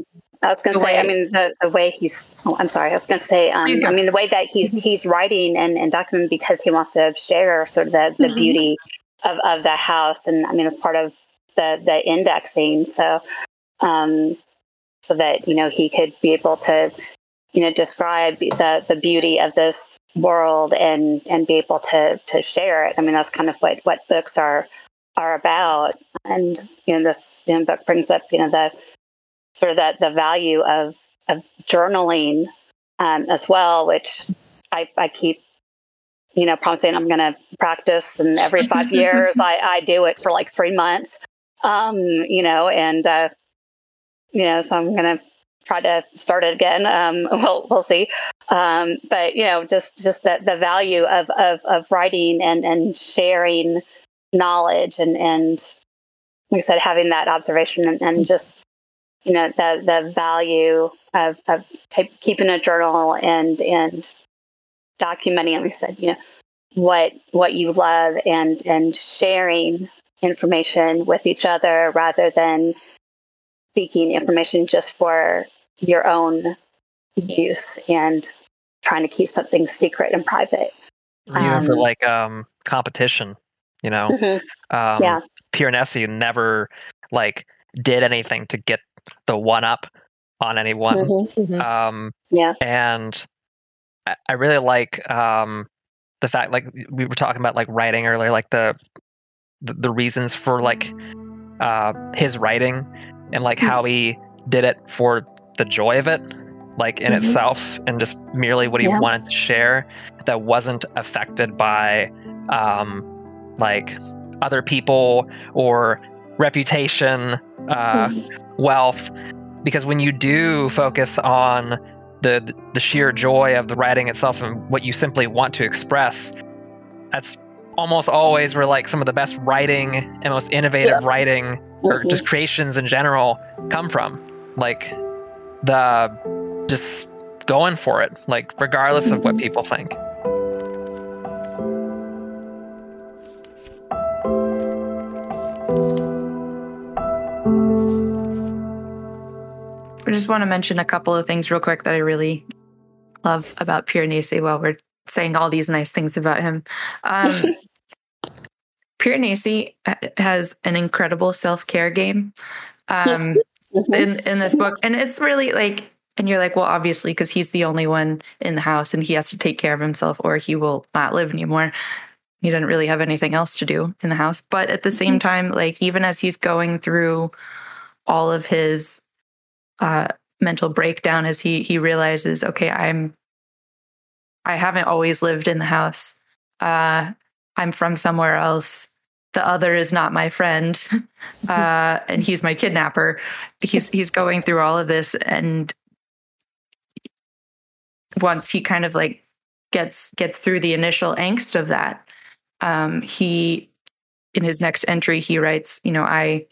I was going to say, I mean, the, the way he's, oh, I'm sorry, I was going to say, um. I mean, the way that he's, he's writing and, and documenting because he wants to share sort of the, the Mhm. beauty of, of the house. And I mean, it's part of the, the indexing. So, um, so that, you know, he could be able to, you know, describe the, the beauty of this world and, and be able to, to share it. I mean, that's kind of what, what books are, are about. And, you know, this you know, book brings up, you know, the, sort of that the value of of journaling um, as well, which I, I keep you know promising I'm going to practice, and every five years I, I do it for like three months, um, you know, and uh, you know, so I'm going to try to start it again. Um, we'll we'll see, um, but you know, just just that the value of of of writing and and sharing knowledge and and like I said, having that observation and, and just you know the the value of, of keeping a journal and and documenting like i said you know what what you love and and sharing information with each other rather than seeking information just for your own use and trying to keep something secret and private even for Um, like um competition you know Mhm. um Yeah. Piranesi never like did anything to get the one up on anyone Mhm. Mhm. um yeah and I, I really like um the fact like we were talking about like writing earlier like the the, the reasons for like uh his writing and like how he did it for the joy of it like in Mhm. itself and just merely what he Yeah. wanted to share that wasn't affected by um like other people or reputation uh wealth because when you do focus on the the sheer joy of the writing itself and what you simply want to express that's almost always where like some of the best writing and most innovative writing or Mhm. just creations in general come from like the just going for it like regardless of what Mhm. people think just want to mention a couple of things real quick that I really love about Pierre Piranesi while we're saying all these nice things about him. Um, Piranesi ha- has an incredible self care game um, Mhm. in, in this book. And it's really like, and you're like, well, obviously, because he's the only one in the house and he has to take care of himself or he will not live anymore. He doesn't really have anything else to do in the house. But at the same time, like, even as he's going through all of his uh, mental breakdown as he he realizes, okay, I'm I haven't always lived in the house. Uh, I'm from somewhere else. The other is not my friend, uh, and he's my kidnapper. He's he's going through all of this, and once he kind of like gets gets through the initial angst of that, um, he in his next entry he writes, you know, I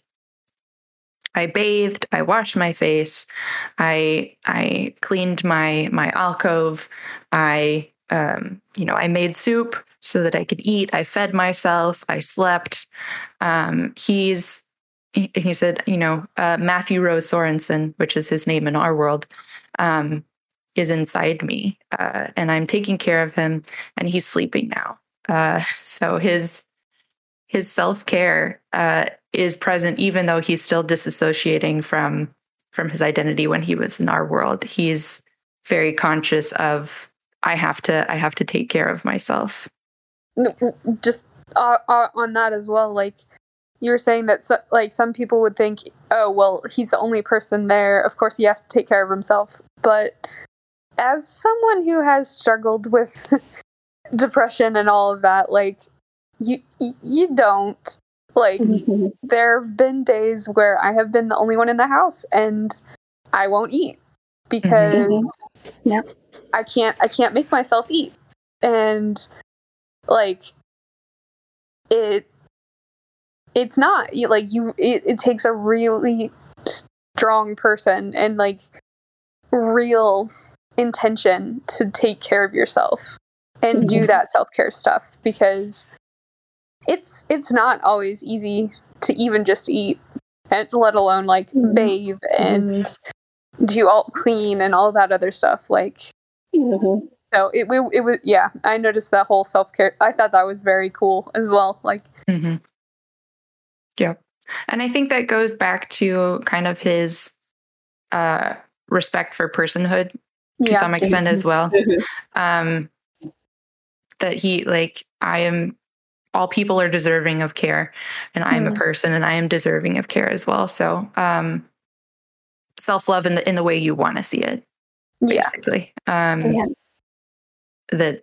I bathed, I washed my face, I I cleaned my my alcove, I um, you know, I made soup so that I could eat, I fed myself, I slept. Um, he's he, said, you know, uh, Matthew Rose Sorensen, which is his name in our world, um, is inside me, uh, and I'm taking care of him, and he's sleeping now. Uh, so his his self care uh, is present even though he's still disassociating from from his identity when he was in our world. He's very conscious of I have to I have to take care of myself. Just uh, uh, on that as well, like you were saying that so, like some people would think, oh well, he's the only person there. Of course, he has to take care of himself. But as someone who has struggled with depression and all of that, like you you don't like there have been days where I have been the only one in the house and I won't eat because mm-hmm. yep. I can't I can't make myself eat. And like it it's not like you it, it takes a really strong person and like real intention to take care of yourself and mm-hmm. do that self-care stuff because it's it's not always easy to even just eat and let alone like mm-hmm. bathe and do all clean and all that other stuff like mm-hmm. so it, it, it was yeah i noticed that whole self-care i thought that was very cool as well like mm-hmm. yep and i think that goes back to kind of his uh respect for personhood to yeah. some extent as well mm-hmm. um that he like i am all people are deserving of care and i am mm. a person and i am deserving of care as well so um self-love in the in the way you want to see it basically yeah. um yeah. that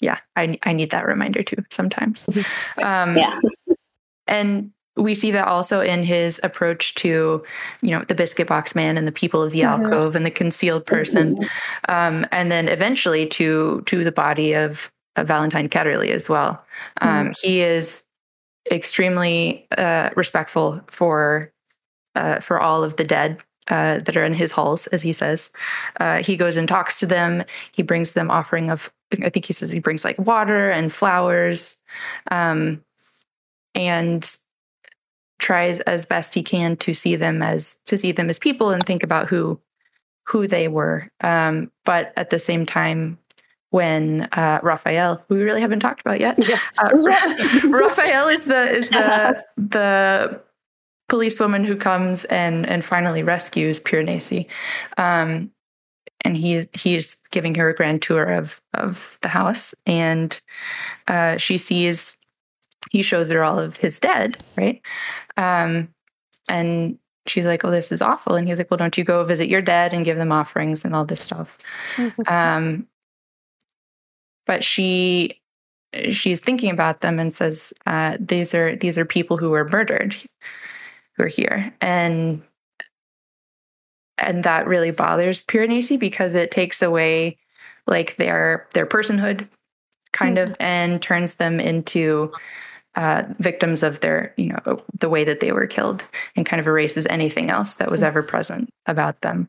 yeah i i need that reminder too sometimes mm-hmm. um yeah and we see that also in his approach to you know the biscuit box man and the people of the mm-hmm. alcove and the concealed person mm-hmm. um, and then eventually to to the body of Valentine Ketterley as well. Um, mm. He is extremely uh, respectful for uh, for all of the dead uh, that are in his halls, as he says. Uh, he goes and talks to them. He brings them offering of, I think he says he brings like water and flowers, um, and tries as best he can to see them as to see them as people and think about who who they were. Um, but at the same time, when uh, Raphael, who we really haven't talked about yet, yeah. Uh. Raphael is the is the the policewoman who comes and and finally rescues Piranesi. Um, and he he's giving her a grand tour of of the house, and uh, she sees he shows her all of his dead, right? Um, and she's like, "Oh, this is awful," and he's like, "Well, don't you go visit your dead and give them offerings and all this stuff?" um, but she she's thinking about them and says uh, these are these are people who were murdered who are here and and that really bothers Piranesi because it takes away like their their personhood kind mm-hmm. of and turns them into uh, victims of their you know the way that they were killed and kind of erases anything else that was mm-hmm. ever present about them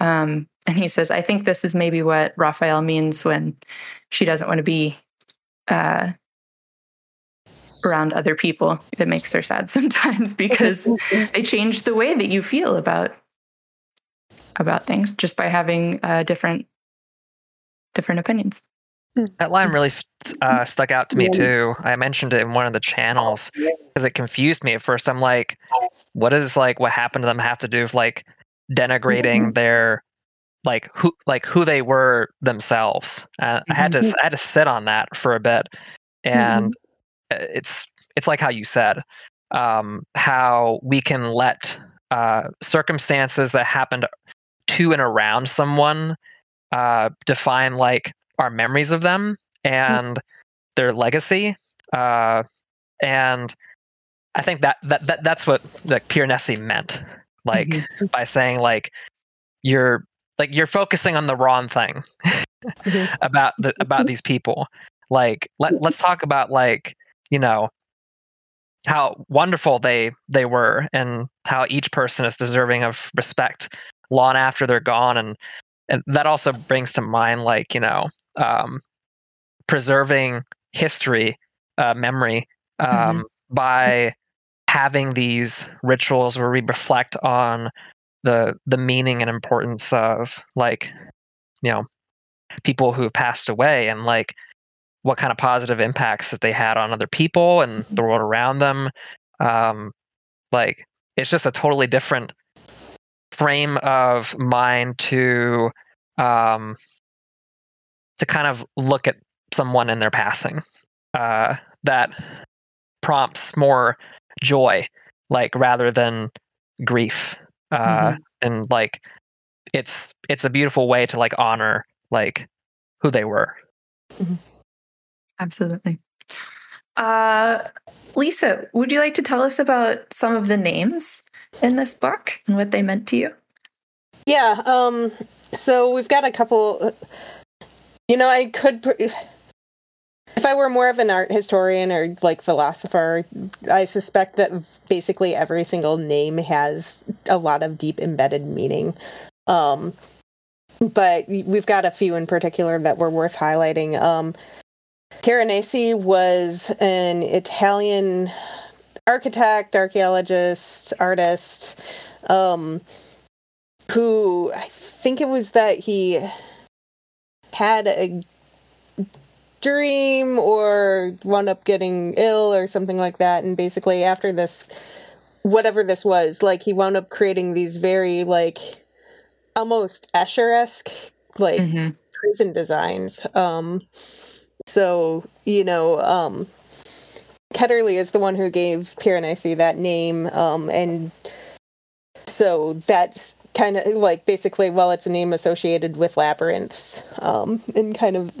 um, and he says, I think this is maybe what Raphael means when she doesn't want to be uh, around other people. It makes her sad sometimes because they change the way that you feel about about things just by having uh, different different opinions. That line really uh, stuck out to me too. I mentioned it in one of the channels because it confused me at first. I'm like, what does like what happened to them have to do with like denigrating mm-hmm. their like who like who they were themselves. Uh, mm-hmm. I had to mm-hmm. I had to sit on that for a bit, and mm-hmm. it's it's like how you said um, how we can let uh, circumstances that happened to and around someone uh, define like our memories of them mm-hmm. and their legacy. Uh, and I think that, that that that's what like Piranesi meant, like mm-hmm. by saying like you're like you're focusing on the wrong thing about the about these people like let, let's talk about like you know how wonderful they they were and how each person is deserving of respect long after they're gone and and that also brings to mind like you know um, preserving history uh, memory um, mm-hmm. by having these rituals where we reflect on the the meaning and importance of like you know people who have passed away and like what kind of positive impacts that they had on other people and the world around them. Um, like it's just a totally different frame of mind to um to kind of look at someone in their passing uh that prompts more joy like rather than grief uh Mhm. and like it's it's a beautiful way to like honor like who they were Absolutely. Uh, Lisa, would you like to tell us about some of the names in this book and what they meant to you? Yeah. Um. So we've got a couple. You know, I could. pr- If I were more of an art historian or like philosopher, I suspect that basically every single name has a lot of deep embedded meaning. Um, but we've got a few in particular that were worth highlighting. Um, Piranesi was an Italian architect, archaeologist, artist, um, who I think it was that he had a dream or wound up getting ill or something like that. And basically, after this, whatever this was, like he wound up creating these very, like, almost Escher esque, like, Mm-hmm. prison designs. Um, so you know, um, Ketterley is the one who gave Piranesi that name, um, and so that's kind of like basically, well, it's a name associated with labyrinths, um, and kind of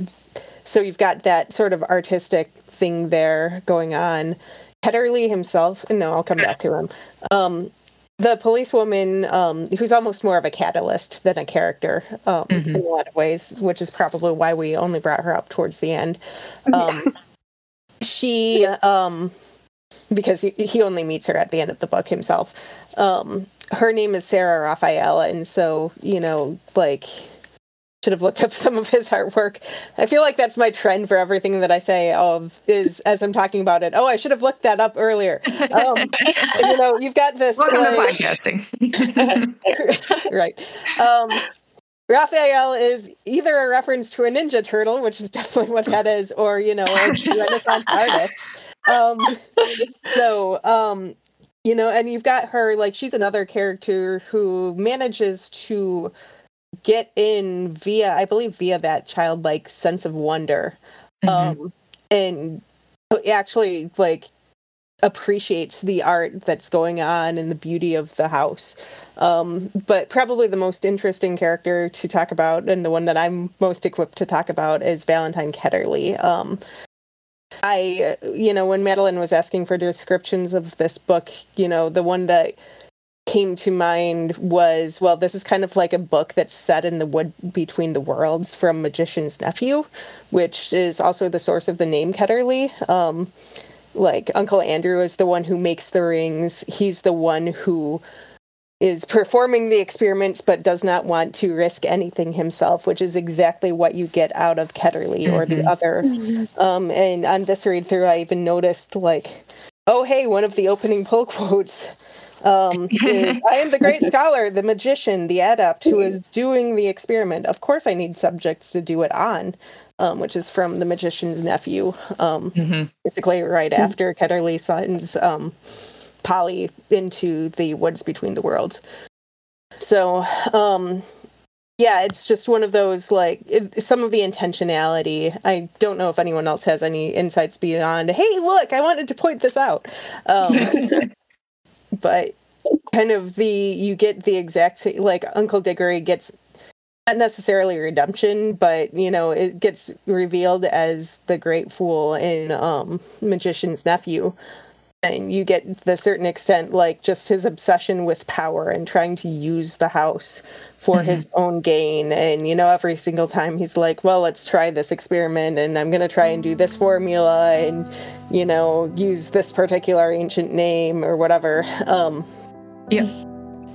so you've got that sort of artistic thing there going on. Ketterley himself, no, I'll come back to him. Um, the policewoman, um, who's almost more of a catalyst than a character um, Mhm. in a lot of ways, which is probably why we only brought her up towards the end. Um, she, um, because he, he only meets her at the end of the book himself. Um, her name is Sarah Raphael, and so you know, like, should have looked up some of his artwork. I feel like that's my trend for everything that I say. Of is as I'm talking about it. Oh, I should have looked that up earlier. Um, you know, you've got this. Welcome like- to podcasting. right. Um, Raphael is either a reference to a Ninja Turtle, which is definitely what that is, or you know, a Renaissance artist. Um, so, um, you know, and you've got her like she's another character who manages to get in via, I believe, via that childlike sense of wonder, Mhm. um, and actually like appreciates the art that's going on and the beauty of the house. Um, but probably the most interesting character to talk about, and the one that I'm most equipped to talk about, is Valentine Ketterley. Um, I, you know, when Madeline was asking for descriptions of this book, you know, the one that came to mind was well, this is kind of like a book that's set in the wood between the worlds from Magician's Nephew, which is also the source of the name Ketterley. Um, like Uncle Andrew is the one who makes the rings. He's the one who is performing the experiments but does not want to risk anything himself, which is exactly what you get out of Ketterley or the Mhm. other. Um, and on this read through, I even noticed like, oh hey, one of the opening pull quotes. Um, is, I am the great scholar, the magician, the adept who is doing the experiment. Of course, I need subjects to do it on, um, which is from the magician's nephew. Um, Mhm. basically right after Ketterley sends um, Polly into the woods between the worlds. So, um, yeah, it's just one of those like it, some of the intentionality. I don't know if anyone else has any insights beyond. Hey, look, I wanted to point this out. But kind of the you get the exact sa- like Uncle Diggory gets not necessarily redemption, but you know it gets revealed as the great fool in um, Magician's Nephew, and you get the certain extent like just his obsession with power and trying to use the house for his own gain. And you know every single time he's like, "Well, let's try this experiment, and I'm gonna try and do this formula, and you know use this particular ancient name or whatever." Um, Yeah.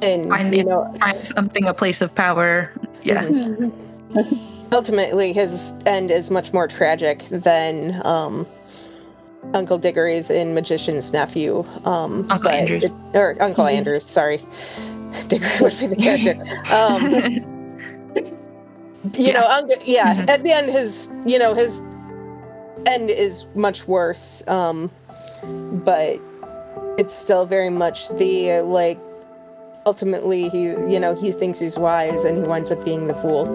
and Find you know Find something, a place of power. Yeah. ultimately his end is much more tragic than um uncle diggory's in magician's nephew um Uncle but Andrews. it- or uncle Mhm. andrews sorry diggory would be the character um you Yeah. know uncle, yeah Mhm. at the end his you know his end is much worse um but it's still very much the like ultimately he you know he thinks he's wise and he winds up being the fool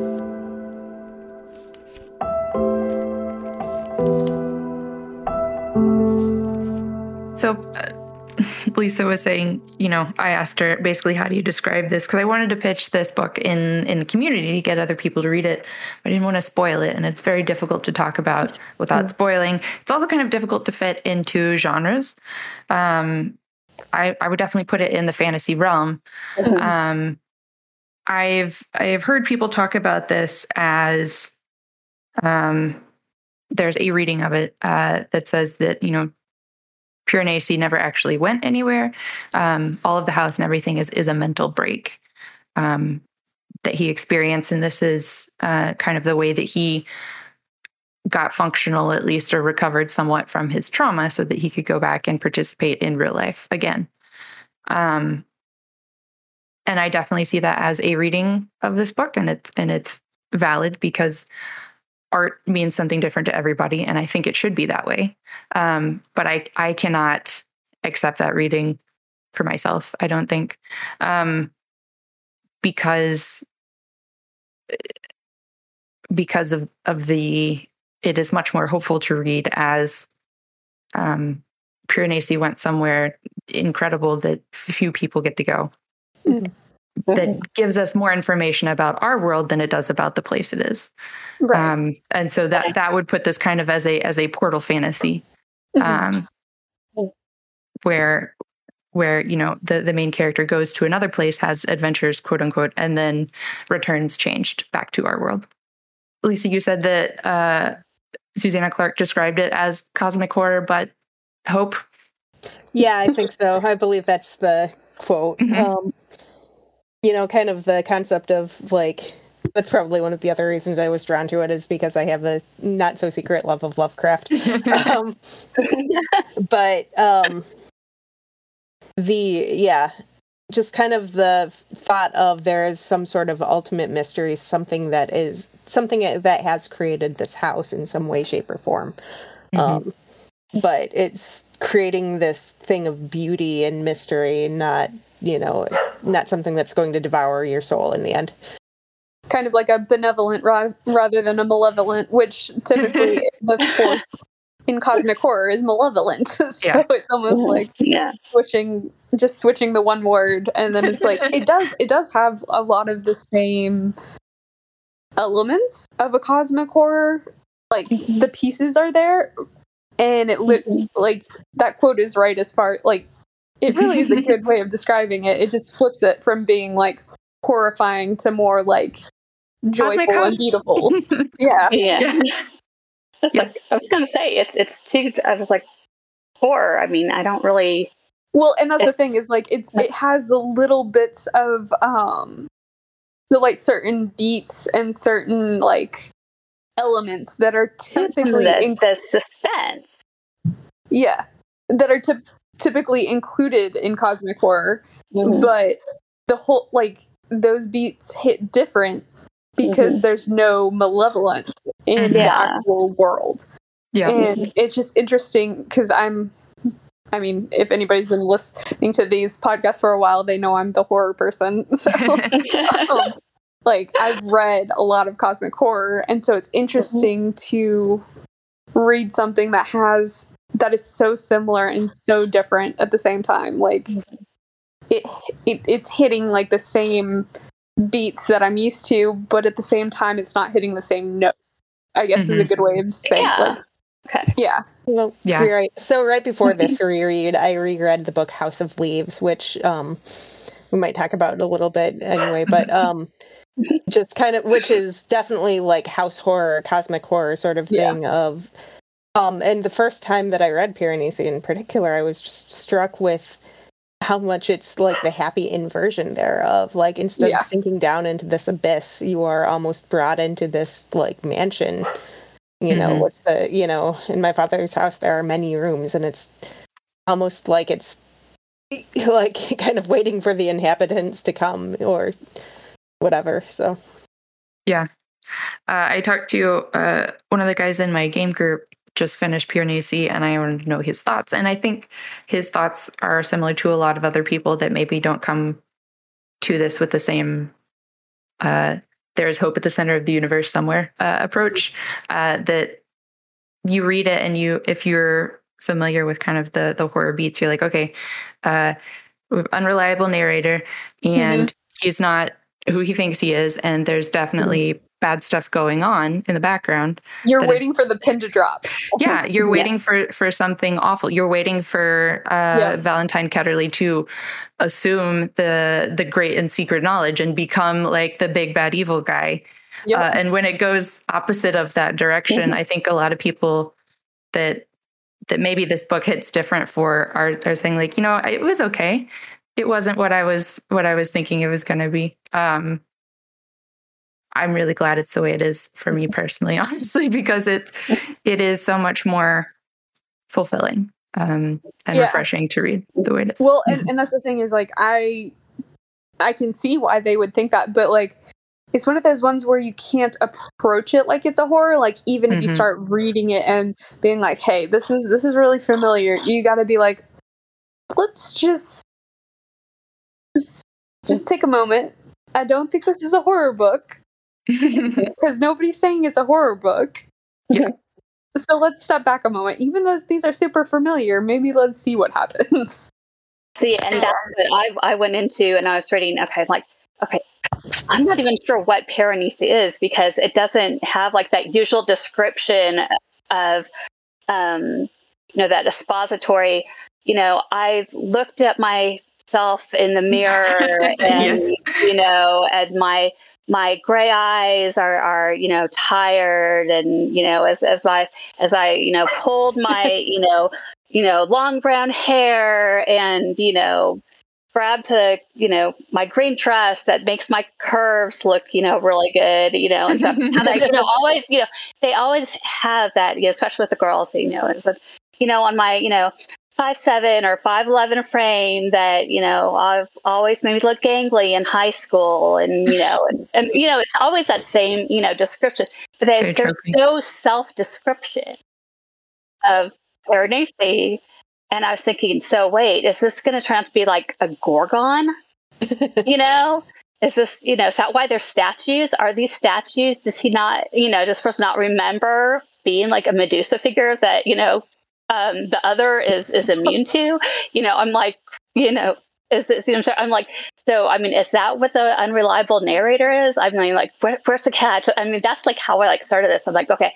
So, uh, Lisa was saying, you know, I asked her basically, how do you describe this? Because I wanted to pitch this book in in the community to get other people to read it. I didn't want to spoil it, and it's very difficult to talk about without spoiling. It's also kind of difficult to fit into genres. Um, I, I would definitely put it in the fantasy realm. Um, I've I've heard people talk about this as um, there's a reading of it uh, that says that you know Piranesi never actually went anywhere. Um, all of the house and everything is is a mental break um, that he experienced, and this is uh, kind of the way that he got functional, at least, or recovered somewhat from his trauma, so that he could go back and participate in real life again. Um, and I definitely see that as a reading of this book, and it's and it's valid because art means something different to everybody and i think it should be that way. Um, but i i cannot accept that reading for myself i don't think. Um, because because of of the it is much more hopeful to read as um Piranesi went somewhere incredible that few people get to go. Mhm. That gives us more information about our world than it does about the place it is Right. um, and so that that would put this kind of as a as a portal fantasy Mhm. um, where where you know the the main character goes to another place has adventures quote unquote and then returns changed back to our world lisa you said that uh, susanna clarke described it as cosmic horror but hope Yeah, I think so. I believe that's the quote. Mhm. Um, you know, kind of the concept of like that's probably one of the other reasons I was drawn to it is because I have a not so secret love of Lovecraft. um, but um, the yeah, just kind of the thought of there is some sort of ultimate mystery, something that is something that has created this house in some way, shape, or form. Mhm. Um, but it's creating this thing of beauty and mystery, not you know, not something that's going to devour your soul in the end. kind of like a benevolent ra- rather than a malevolent, which typically the force in cosmic horror is malevolent. so Yeah. it's almost mm-hmm. like yeah. switching just switching the one word and then it's like it does it does have a lot of the same elements of a cosmic horror like mm-hmm. the pieces are there and it lit mm-hmm. like that quote is right as far like it really is a good way of describing it it just flips it from being like horrifying to more like Cosmic joyful and beautiful yeah Yeah. Yeah. It's like I was gonna say it's it's too I was like horror. I mean, I don't really Well, and that's the thing is like it's it has the little bits of um the like certain beats and certain like elements that are typically the, in- the suspense. yeah that are typ typically included in cosmic horror, mm-hmm. but the whole like those beats hit different because mm-hmm. there's no malevolence in the actual world. yeah. And it's just interesting because i'm i mean if anybody's been listening to these podcasts for a while they know i'm the horror person. So um, like i've read a lot of cosmic horror and so it's mm-hmm. interesting to read something that has that is so similar and so different at the same time like it, it it's hitting like the same beats that i'm used to but at the same time it's not hitting the same note i guess is a Mhm. good way of saying Yeah. like Okay. yeah Well, Yeah. you're right. So right before this reread, I reread the book House of Leaves, which um, we might talk about a little bit anyway. But um, just kind of, which is definitely like house horror, cosmic horror sort of Yeah. thing. Of um, and the first time that I read Piranesi in particular, I was just struck with how much it's like the happy inversion there of like instead Yeah. of sinking down into this abyss, you are almost brought into this like mansion you know Mhm. what's the you know in my father's house there are many rooms and it's almost like it's like kind of waiting for the inhabitants to come or whatever so Uh, I talked to uh, one of the guys in my game group just finished Piranesi and I wanted to know his thoughts. And I think his thoughts are similar to a lot of other people that maybe don't come to this with the same uh, there's hope at the center of the universe somewhere uh, approach uh, that you read it and you if you're familiar with kind of the the horror beats you're like okay uh unreliable narrator and mm-hmm. he's not who he thinks he is and there's definitely mm-hmm. bad stuff going on in the background you're waiting is, for the pin to drop yeah you're waiting yeah. for for something awful you're waiting for uh yeah. valentine ketterley to assume the the great and secret knowledge and become like the big bad evil guy yep. uh, and when it goes opposite of that direction mm-hmm. i think a lot of people that that maybe this book hits different for are, are saying like you know it was okay it wasn't what I was what I was thinking it was going to be. Um, I'm really glad it's the way it is for me personally, honestly, because it it is so much more fulfilling um, and yeah. refreshing to read the way it is. Well, and, and that's the thing is like I I can see why they would think that, but like it's one of those ones where you can't approach it like it's a horror like even if mm-hmm. you start reading it and being like hey this is this is really familiar you got to be like let's just just, take a moment. I don't think this is a horror book because nobody's saying it's a horror book. Yeah. So let's step back a moment. Even though these are super familiar, maybe let's see what happens. See, and that's what I, I went into, and I was reading. Okay, I'm like, okay, I'm not even sure what Piranesi is because it doesn't have like that usual description of, um, you know, that expository. You know, I've looked at my self in the mirror and yes. you know and my my gray eyes are are you know tired and you know as as i as i you know pulled my you know you know long brown hair and you know grab to you know my green dress that makes my curves look you know really good you know and stuff and I, you know always you know they always have that you know especially with the girls you know is that you know on my you know five seven or five eleven frame that you know I've always made me look gangly in high school, and you know, and, and you know, it's always that same you know description, but there's, there's no self description of Piranesi. And I was thinking, so wait, is this going to turn out to be like a Gorgon? you know, is this you know is that why there's statues? Are these statues? Does he not you know does first not remember being like a Medusa figure that you know um, the other is is immune to. You know, I'm like, you know, is it? I'm, sorry, I'm like, so I mean, is that what the unreliable narrator is? I mean, like, where, where's the catch? I mean, that's like how I like started this. I'm like, okay,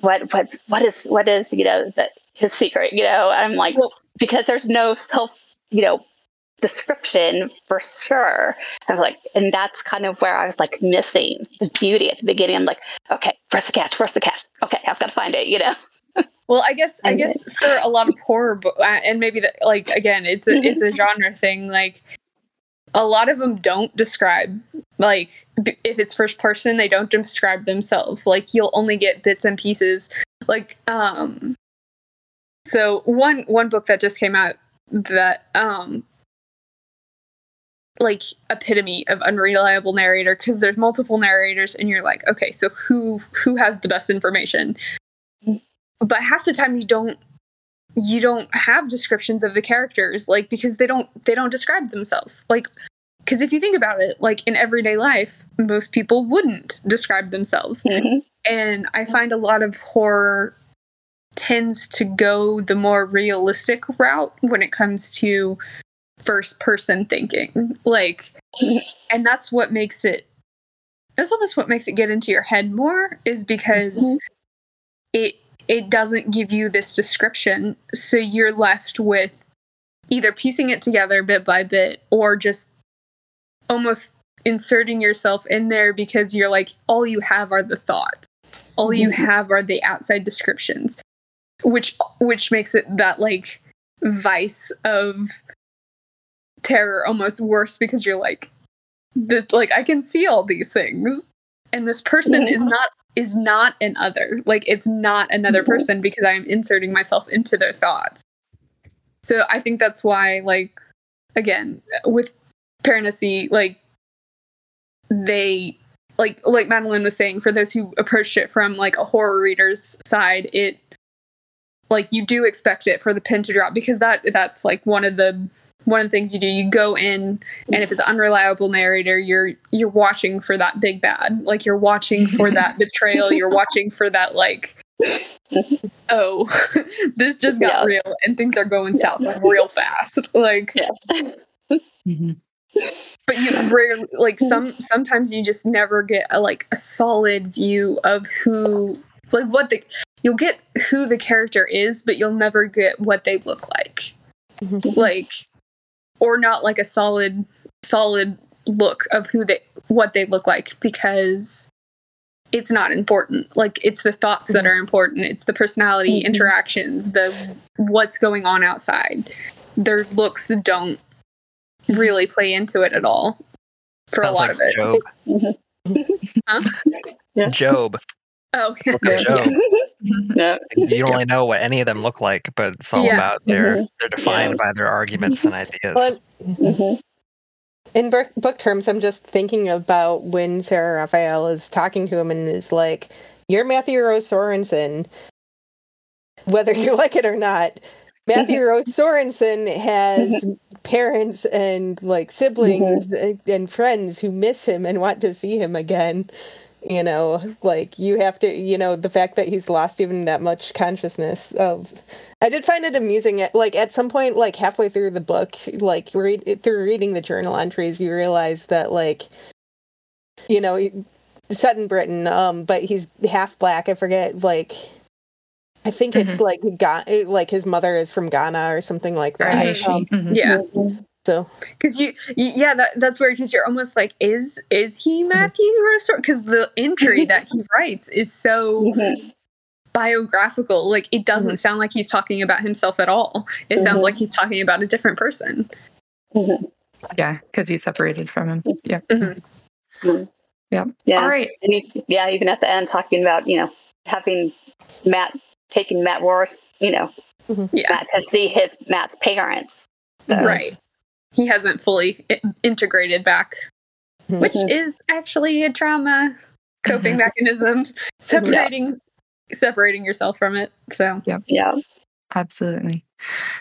what what what is what is you know that his secret? You know, I'm like, well, because there's no self, you know, description for sure. I was like, and that's kind of where I was like missing the beauty at the beginning. I'm like, okay, where's the catch? Where's the catch? Okay, I've got to find it. You know. Well, I guess I guess for a lot of horror book, uh, and maybe that like again, it's a it's a genre thing. Like a lot of them don't describe like if it's first person, they don't describe themselves. Like you'll only get bits and pieces. Like um, so one one book that just came out that um like epitome of unreliable narrator because there's multiple narrators and you're like okay so who who has the best information but half the time you don't you don't have descriptions of the characters like because they don't they don't describe themselves like because if you think about it like in everyday life most people wouldn't describe themselves mm-hmm. and i find a lot of horror tends to go the more realistic route when it comes to first person thinking like mm-hmm. and that's what makes it that's almost what makes it get into your head more is because mm-hmm. it it doesn't give you this description. So you're left with either piecing it together bit by bit or just almost inserting yourself in there because you're like, all you have are the thoughts. All you mm-hmm. have are the outside descriptions, which which makes it that like vice of terror almost worse because you're like, the, like I can see all these things, and this person is not is not an other. Like it's not another mm-hmm. person because I am inserting myself into their thoughts. So I think that's why, like, again, with Piranesi, like they like like Madeline was saying, for those who approached it from like a horror reader's side, it like you do expect it for the pin to drop because that that's like one of the one of the things you do you go in and if it's an unreliable narrator you're you're watching for that big bad like you're watching for that betrayal you're watching for that like oh this just got Yeah. real and things are going south real fast like Yeah. Mhm. but you rarely like some sometimes you just never get a like a solid view of who like what the you'll get who the character is but you'll never get what they look like Mhm. like or not like a solid solid look of who they what they look like because it's not important like it's the thoughts that are important it's the personality Mhm. interactions the what's going on outside their looks don't really play into it at all for Sounds a lot like of it Job. Huh? Yeah. Job. Oh Look at Job. yeah. You don't really know what any of them look like, but it's all Yeah. about their Mhm. they're defined Yeah. by their arguments and ideas. Well, Mhm. in book, book terms, I'm just thinking about when Sarah Raphael is talking to him and is like, "You're Matthew Rose Sorensen, whether you like it or not." Matthew Rose Sorensen has parents and like siblings and, and friends who miss him and want to see him again. You know, like you have to, you know, the fact that he's lost even that much consciousness of. I did find it amusing. At, like at some point, like halfway through the book, like read through reading the journal entries, you realize that like, you know, he- set in Britain, um, but he's half black. I forget, like, I think it's like Ga- like his mother is from Ghana or something like that. Right. Um, Mhm. yeah so because you, y yeah that that's weird because you're almost like is is he matthew because the entry that he writes is so Mhm. biographical like it doesn't sound like he's talking about himself at all it sounds Mhm. like he's talking about a different person Mhm. Yeah, because he's separated from him. Yeah. Yeah. All right. And he, yeah, even at the end, talking about you know having Matt taking Matt Morris, you know, yeah Matt to see his Matt's parents. So, right he hasn't fully integrated back which Mhm. is actually a trauma coping Mhm. mechanism separating separating yourself from it so Yeah. Absolutely.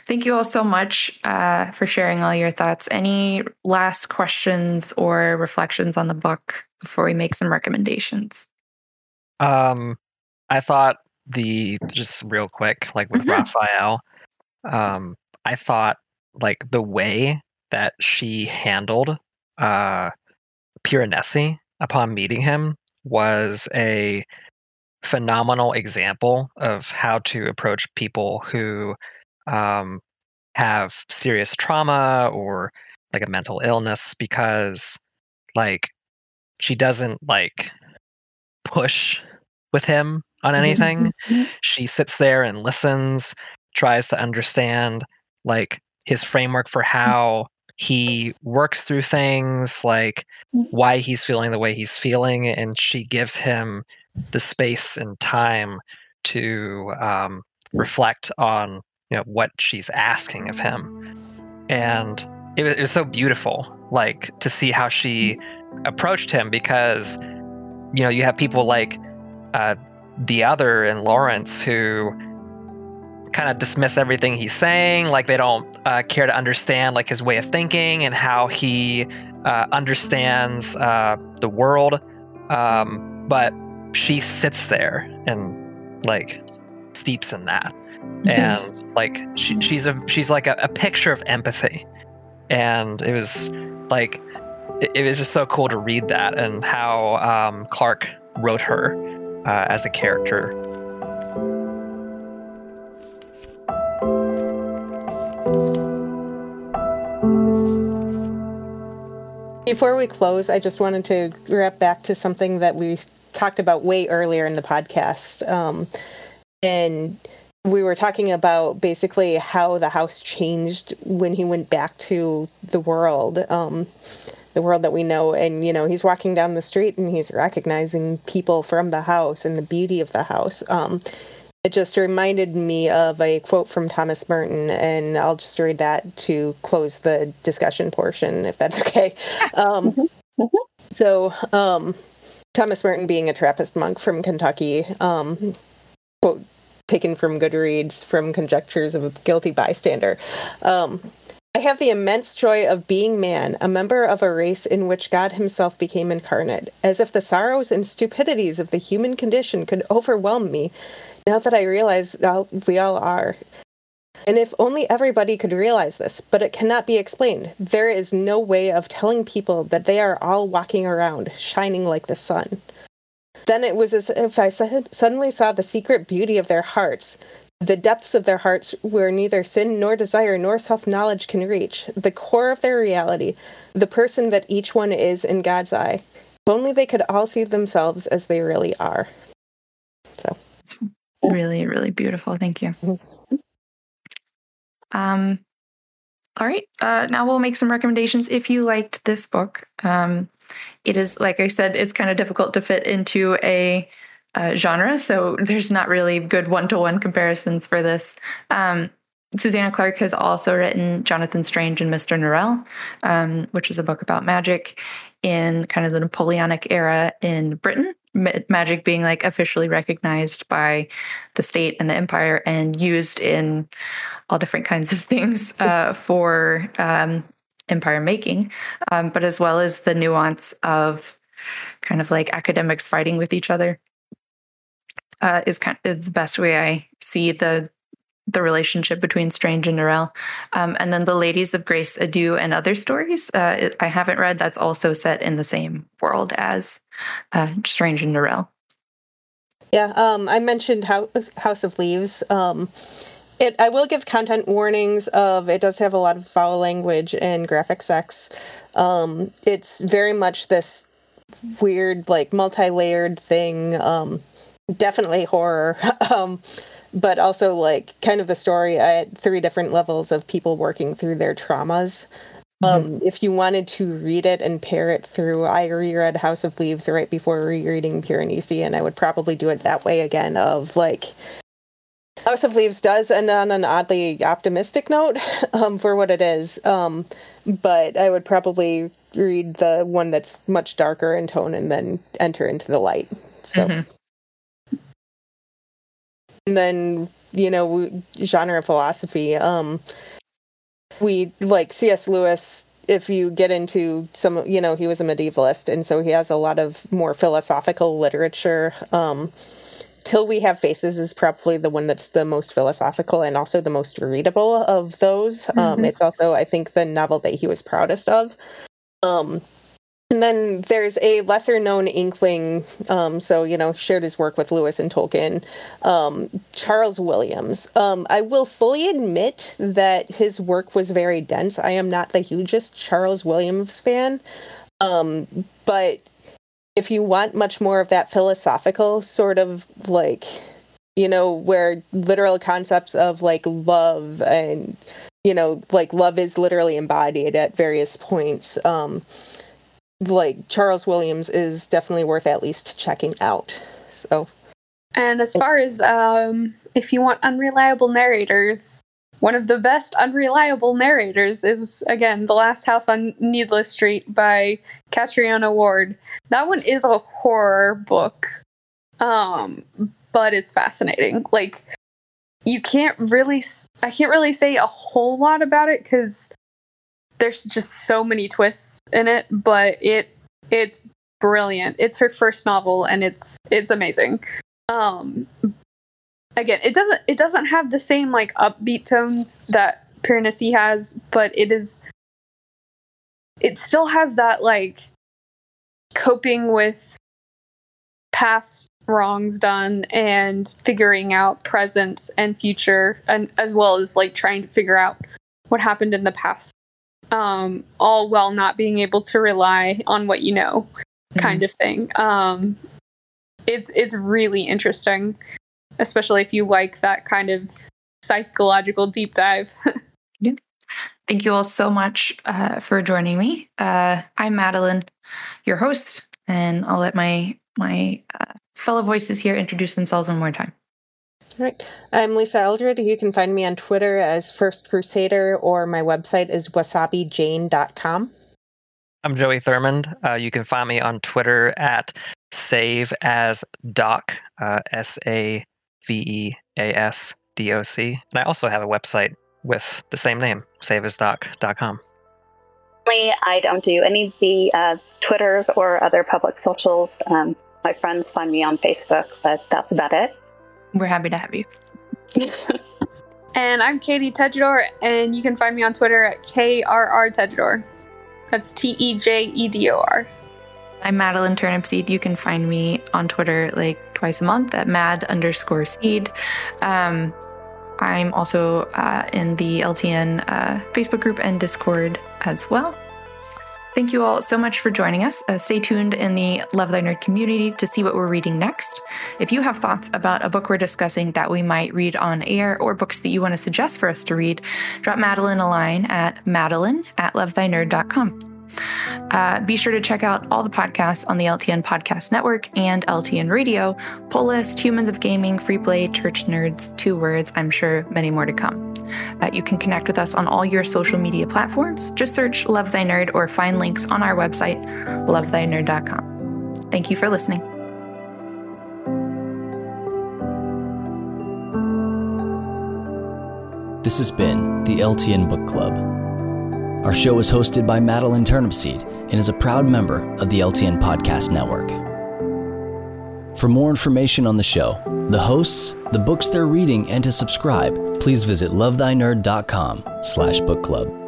Thank you all so much uh, for sharing all your thoughts. Any last questions or reflections on the book before we make some recommendations? Um, I thought the just real quick, like with Mhm. Raphael, um, I thought like the way that she handled uh Piranesi upon meeting him was a phenomenal example of how to approach people who um, have serious trauma or like a mental illness because like she doesn't like push with him on anything. she sits there and listens tries to understand like his framework for how he works through things like why he's feeling the way he's feeling and she gives him the space and time to um, reflect on you know what she's asking of him. And it was, it was so beautiful like to see how she approached him because you know you have people like uh, the other and Laurence who kind of dismiss everything he's saying like they don't uh, care to understand like his way of thinking and how he uh, understands uh, the world. Um, but she sits there and like steeps in that. And like she, she's a she's like a, a picture of empathy. And it was like it, it was just so cool to read that and how um, Clarke wrote her uh, as a character Before we close, I just wanted to wrap back to something that we talked about way earlier in the podcast. Um, and we were talking about basically how the house changed when he went back to the world, um, the world that we know. And, you know, he's walking down the street and he's recognizing people from the house and the beauty of the house. Um, it just reminded me of a quote from Thomas Merton, and I'll just read that to close the discussion portion, if that's okay. Um, Mhm. so, um, Thomas Merton, being a Trappist monk from Kentucky, um, quote, taken from Goodreads from Conjectures of a Guilty Bystander. Um, I have the immense joy of being man, a member of a race in which God Himself became incarnate, as if the sorrows and stupidities of the human condition could overwhelm me, now that I realize we all are. And if only everybody could realize this, but it cannot be explained. There is no way of telling people that they are all walking around, shining like the sun. Then it was as if I suddenly saw the secret beauty of their hearts, the depths of their hearts where neither sin nor desire nor self knowledge can reach, the core of their reality, the person that each one is in God's eye. If only they could all see themselves as they really are. So it's really, really beautiful. Thank you. Mm-hmm. Um, all right. Uh, now we'll make some recommendations. If you liked this book, um, it is, like I said, it's kind of difficult to fit into a uh, genre. So there's not really good one to one comparisons for this. Um, Susanna Clarke has also written Jonathan Strange and Mr. Norrell, um, which is a book about magic in kind of the Napoleonic era in Britain. Magic being like officially recognized by the state and the empire and used in all different kinds of things uh, for um, empire making, um, but as well as the nuance of kind of like academics fighting with each other uh, is kind of, is the best way I see the the relationship between Strange and Norrell. Um, and then the Ladies of Grace Adieu and Other Stories. Uh, it, I haven't read. That's also set in the same world as uh, Strange and Norrell. Yeah, um, I mentioned House of Leaves. Um, it I will give content warnings of it does have a lot of foul language and graphic sex. Um, it's very much this weird, like multi-layered thing. Um, definitely horror. um, but also like kind of the story at three different levels of people working through their traumas. Um, mm-hmm. if you wanted to read it and pair it through, I reread House of Leaves right before rereading Piranesi, and I would probably do it that way again. Of like, House of Leaves does end on an oddly optimistic note um, for what it is, um, but I would probably read the one that's much darker in tone and then enter into the light. So, mm-hmm. And then you know, genre philosophy. Um, we like C.S. Lewis. If you get into some, you know, he was a medievalist, and so he has a lot of more philosophical literature. Um, Till We Have Faces is probably the one that's the most philosophical and also the most readable of those. Um, mm-hmm. Um, it's also, I think, the novel that he was proudest of. Um, and then there's a lesser known inkling, um, so, you know, shared his work with Lewis and Tolkien, um, Charles Williams. Um, I will fully admit that his work was very dense. I am not the hugest Charles Williams fan, um, but if you want much more of that philosophical sort of like you know where literal concepts of like love and you know like love is literally embodied at various points um like charles williams is definitely worth at least checking out. So and as far as um if you want unreliable narrators one of the best unreliable narrators is again the last house on needless street by catriona ward. That one is a horror book um but it's fascinating. Like you can't really i can't really say a whole lot about it because there's just so many twists in it but it it's brilliant. It's her first novel and it's it's amazing. Um again, it doesn't it doesn't have the same like upbeat tones that Piranesi has, but it is it still has that like coping with past wrongs done and figuring out present and future and as well as like trying to figure out what happened in the past um all while not being able to rely on what you know kind mm-hmm. of thing um it's it's really interesting especially if you like that kind of psychological deep dive. yeah. Thank you all so much uh, for joining me. Uh, I'm Madeline, your host, and I'll let my my uh, fellow voices here introduce themselves one more time. All right. I'm Lisa Eldred. You can find me on Twitter as First Crusader, or my website is wasabijane.com. I'm Joey Thurmond. Uh, you can find me on Twitter at save as doc, uh, S A V E A S D O C. And I also have a website with the same name, saveasdoc.com. I don't do any of the uh, Twitters or other public socials. Um, my friends find me on Facebook, but that's about it. We're happy to have you. and I'm Katie Tejedor, and you can find me on Twitter at KRR Tejedor. That's T E J E D O R. I'm Madeline Turnipseed. You can find me on Twitter like twice a month at mad underscore seed. Um, I'm also uh, in the LTN uh, Facebook group and Discord as well. Thank you all so much for joining us. Uh, stay tuned in the Love Thy Nerd community to see what we're reading next. If you have thoughts about a book we're discussing that we might read on air or books that you want to suggest for us to read, drop Madeline a line at madeline at lovethynerd.com. Uh, be sure to check out all the podcasts on the LTN Podcast Network and LTN Radio, Pull List, Humans of Gaming, Free Play, Church Nerds, Two Words, I'm sure many more to come. Uh, you can connect with us on all your social media platforms. Just search Love Thy Nerd or find links on our website, lovethynerd.com. Thank you for listening. This has been the LTN Book Club. Our show is hosted by Madeline Turnipseed and is a proud member of the LTN Podcast Network. For more information on the show, the hosts, the books they're reading, and to subscribe, please visit lovethynerd.com slash book club.